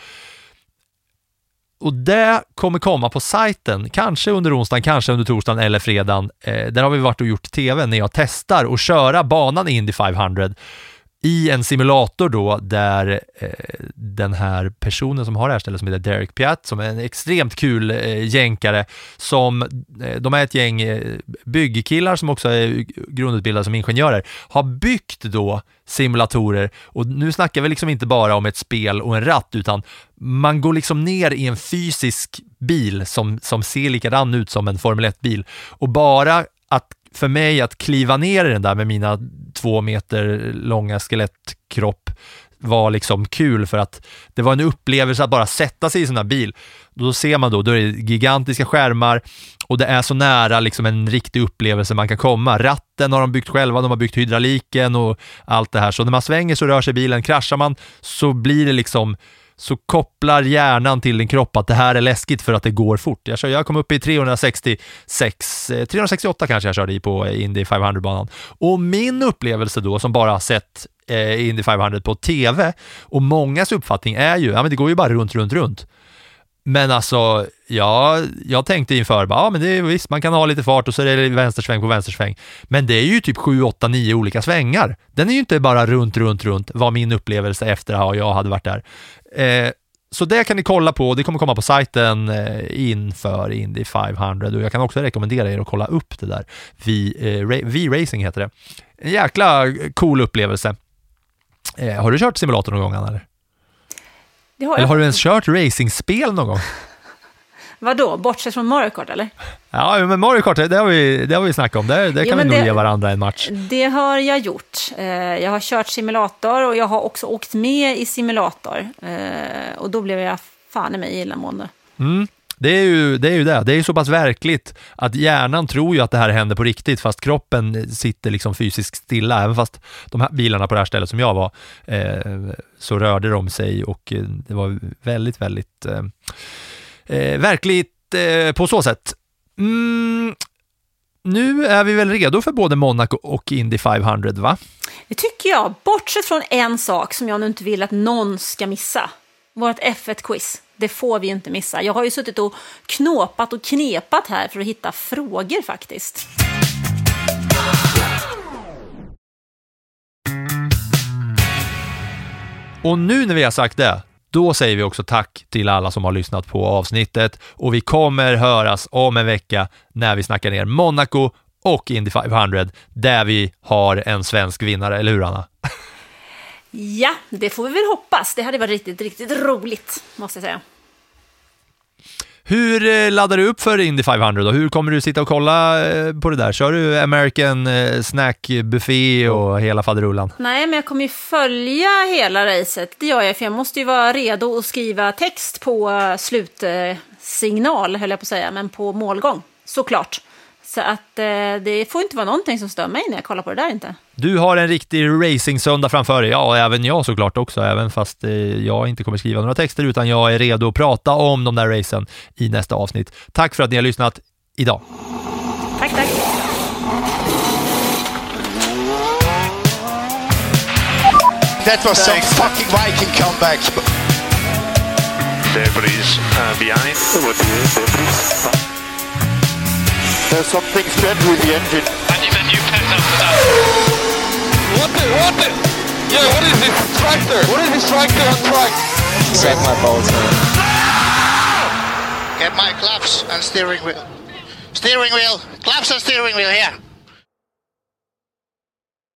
Speaker 7: Och det kommer komma på sajten, kanske under onsdagen, kanske under torsdagen eller fredagen. Eh, där har vi varit och gjort tv när jag testar att köra banan Indy 500 i en simulator då där eh, den här personen som har det här stället som heter Derek Piat, som är en extremt kul eh, jänkare, som, eh, de är ett gäng eh, byggkillar som också är grundutbildade som ingenjörer, har byggt då simulatorer. Och nu snackar vi liksom inte bara om ett spel och en ratt utan man går liksom ner i en fysisk bil som, som ser likadan ut som en Formel 1-bil och bara att för mig att kliva ner i den där med mina två meter långa skelettkropp var liksom kul för att det var en upplevelse att bara sätta sig i en sån här bil. Då ser man då, då är det gigantiska skärmar och det är så nära liksom en riktig upplevelse man kan komma. Ratten har de byggt själva, de har byggt hydrauliken och allt det här. Så när man svänger så rör sig bilen, kraschar man så blir det liksom så kopplar hjärnan till din kropp att det här är läskigt för att det går fort. Jag, kör, jag kom upp i 366, 368 eh, kanske jag körde i på eh, Indy 500-banan. Och min upplevelse då, som bara sett eh, Indy 500 på TV, och mångas uppfattning är ju, ja men det går ju bara runt, runt, runt. Men alltså, ja, jag tänkte inför, ja men det är visst, man kan ha lite fart och så är det vänstersväng på vänstersväng. Men det är ju typ 7, 8, 9 olika svängar. Den är ju inte bara runt, runt, runt, var min upplevelse efter att jag hade varit där. Eh, så det kan ni kolla på, det kommer komma på sajten eh, inför Indy 500 och jag kan också rekommendera er att kolla upp det där. V-Racing eh, heter det. En jäkla cool upplevelse. Har du kört simulator någon gång, Anna? Eller?
Speaker 8: har,
Speaker 7: eller har du ens kört racingspel någon gång?
Speaker 8: Vadå, bortsett från Mario Kart eller?
Speaker 7: Ja, men Mario Kart, det har vi, det har vi snackat om. Det, det kan vi nog det, ge varandra en match.
Speaker 8: Det har jag gjort. Eh, jag har kört simulator och jag har också åkt med i simulator. Eh, och då blev jag fan i mig illamående.
Speaker 7: Mm. Det är, ju, det är ju det. Det är ju så pass verkligt att hjärnan tror ju att det här händer på riktigt fast kroppen sitter liksom fysiskt stilla. Även fast de här bilarna på det här stället som jag var eh, så rörde de sig och det var väldigt, väldigt eh, eh, verkligt eh, på så sätt. Mm, nu är vi väl redo för både Monaco och Indy 500, va?
Speaker 8: Det tycker jag, bortsett från en sak som jag nu inte vill att någon ska missa. Vårt F1-quiz. Det får vi inte missa. Jag har ju suttit och knåpat och knepat här för att hitta frågor faktiskt.
Speaker 7: Och nu när vi har sagt det, då säger vi också tack till alla som har lyssnat på avsnittet och vi kommer höras om en vecka när vi snackar ner Monaco och Indy 500 där vi har en svensk vinnare, eller hur Anna?
Speaker 8: Ja, det får vi väl hoppas. Det hade varit riktigt, riktigt roligt, måste jag säga.
Speaker 7: Hur eh, laddar du upp för Indy 500 då? Hur kommer du sitta och kolla eh, på det där? Kör du American eh, Snack Buffé och hela faderullan?
Speaker 8: Nej, men jag kommer ju följa hela racet. Det gör jag, för jag måste ju vara redo att skriva text på slutsignal, höll jag på att säga, men på målgång. såklart. Så att det får inte vara någonting som stör mig när jag kollar på det där inte.
Speaker 7: Du har en riktig racing-söndag framför dig, ja, och även jag såklart också, även fast eh, jag inte kommer skriva några texter, utan jag är redo att prata om de där racen i nästa avsnitt. Tack för att ni har lyssnat idag.
Speaker 8: Tack, tack.
Speaker 3: That was some fucking Viking comeback.
Speaker 5: Debris uh, behind.
Speaker 3: There's something strange with the engine.
Speaker 5: And even you pet after that. What the? What the? Yeah, what is this tractor? What is this tractor on track?
Speaker 6: Check my bolts, man.
Speaker 3: Get my claps and steering wheel. Steering wheel. Claps and steering wheel here.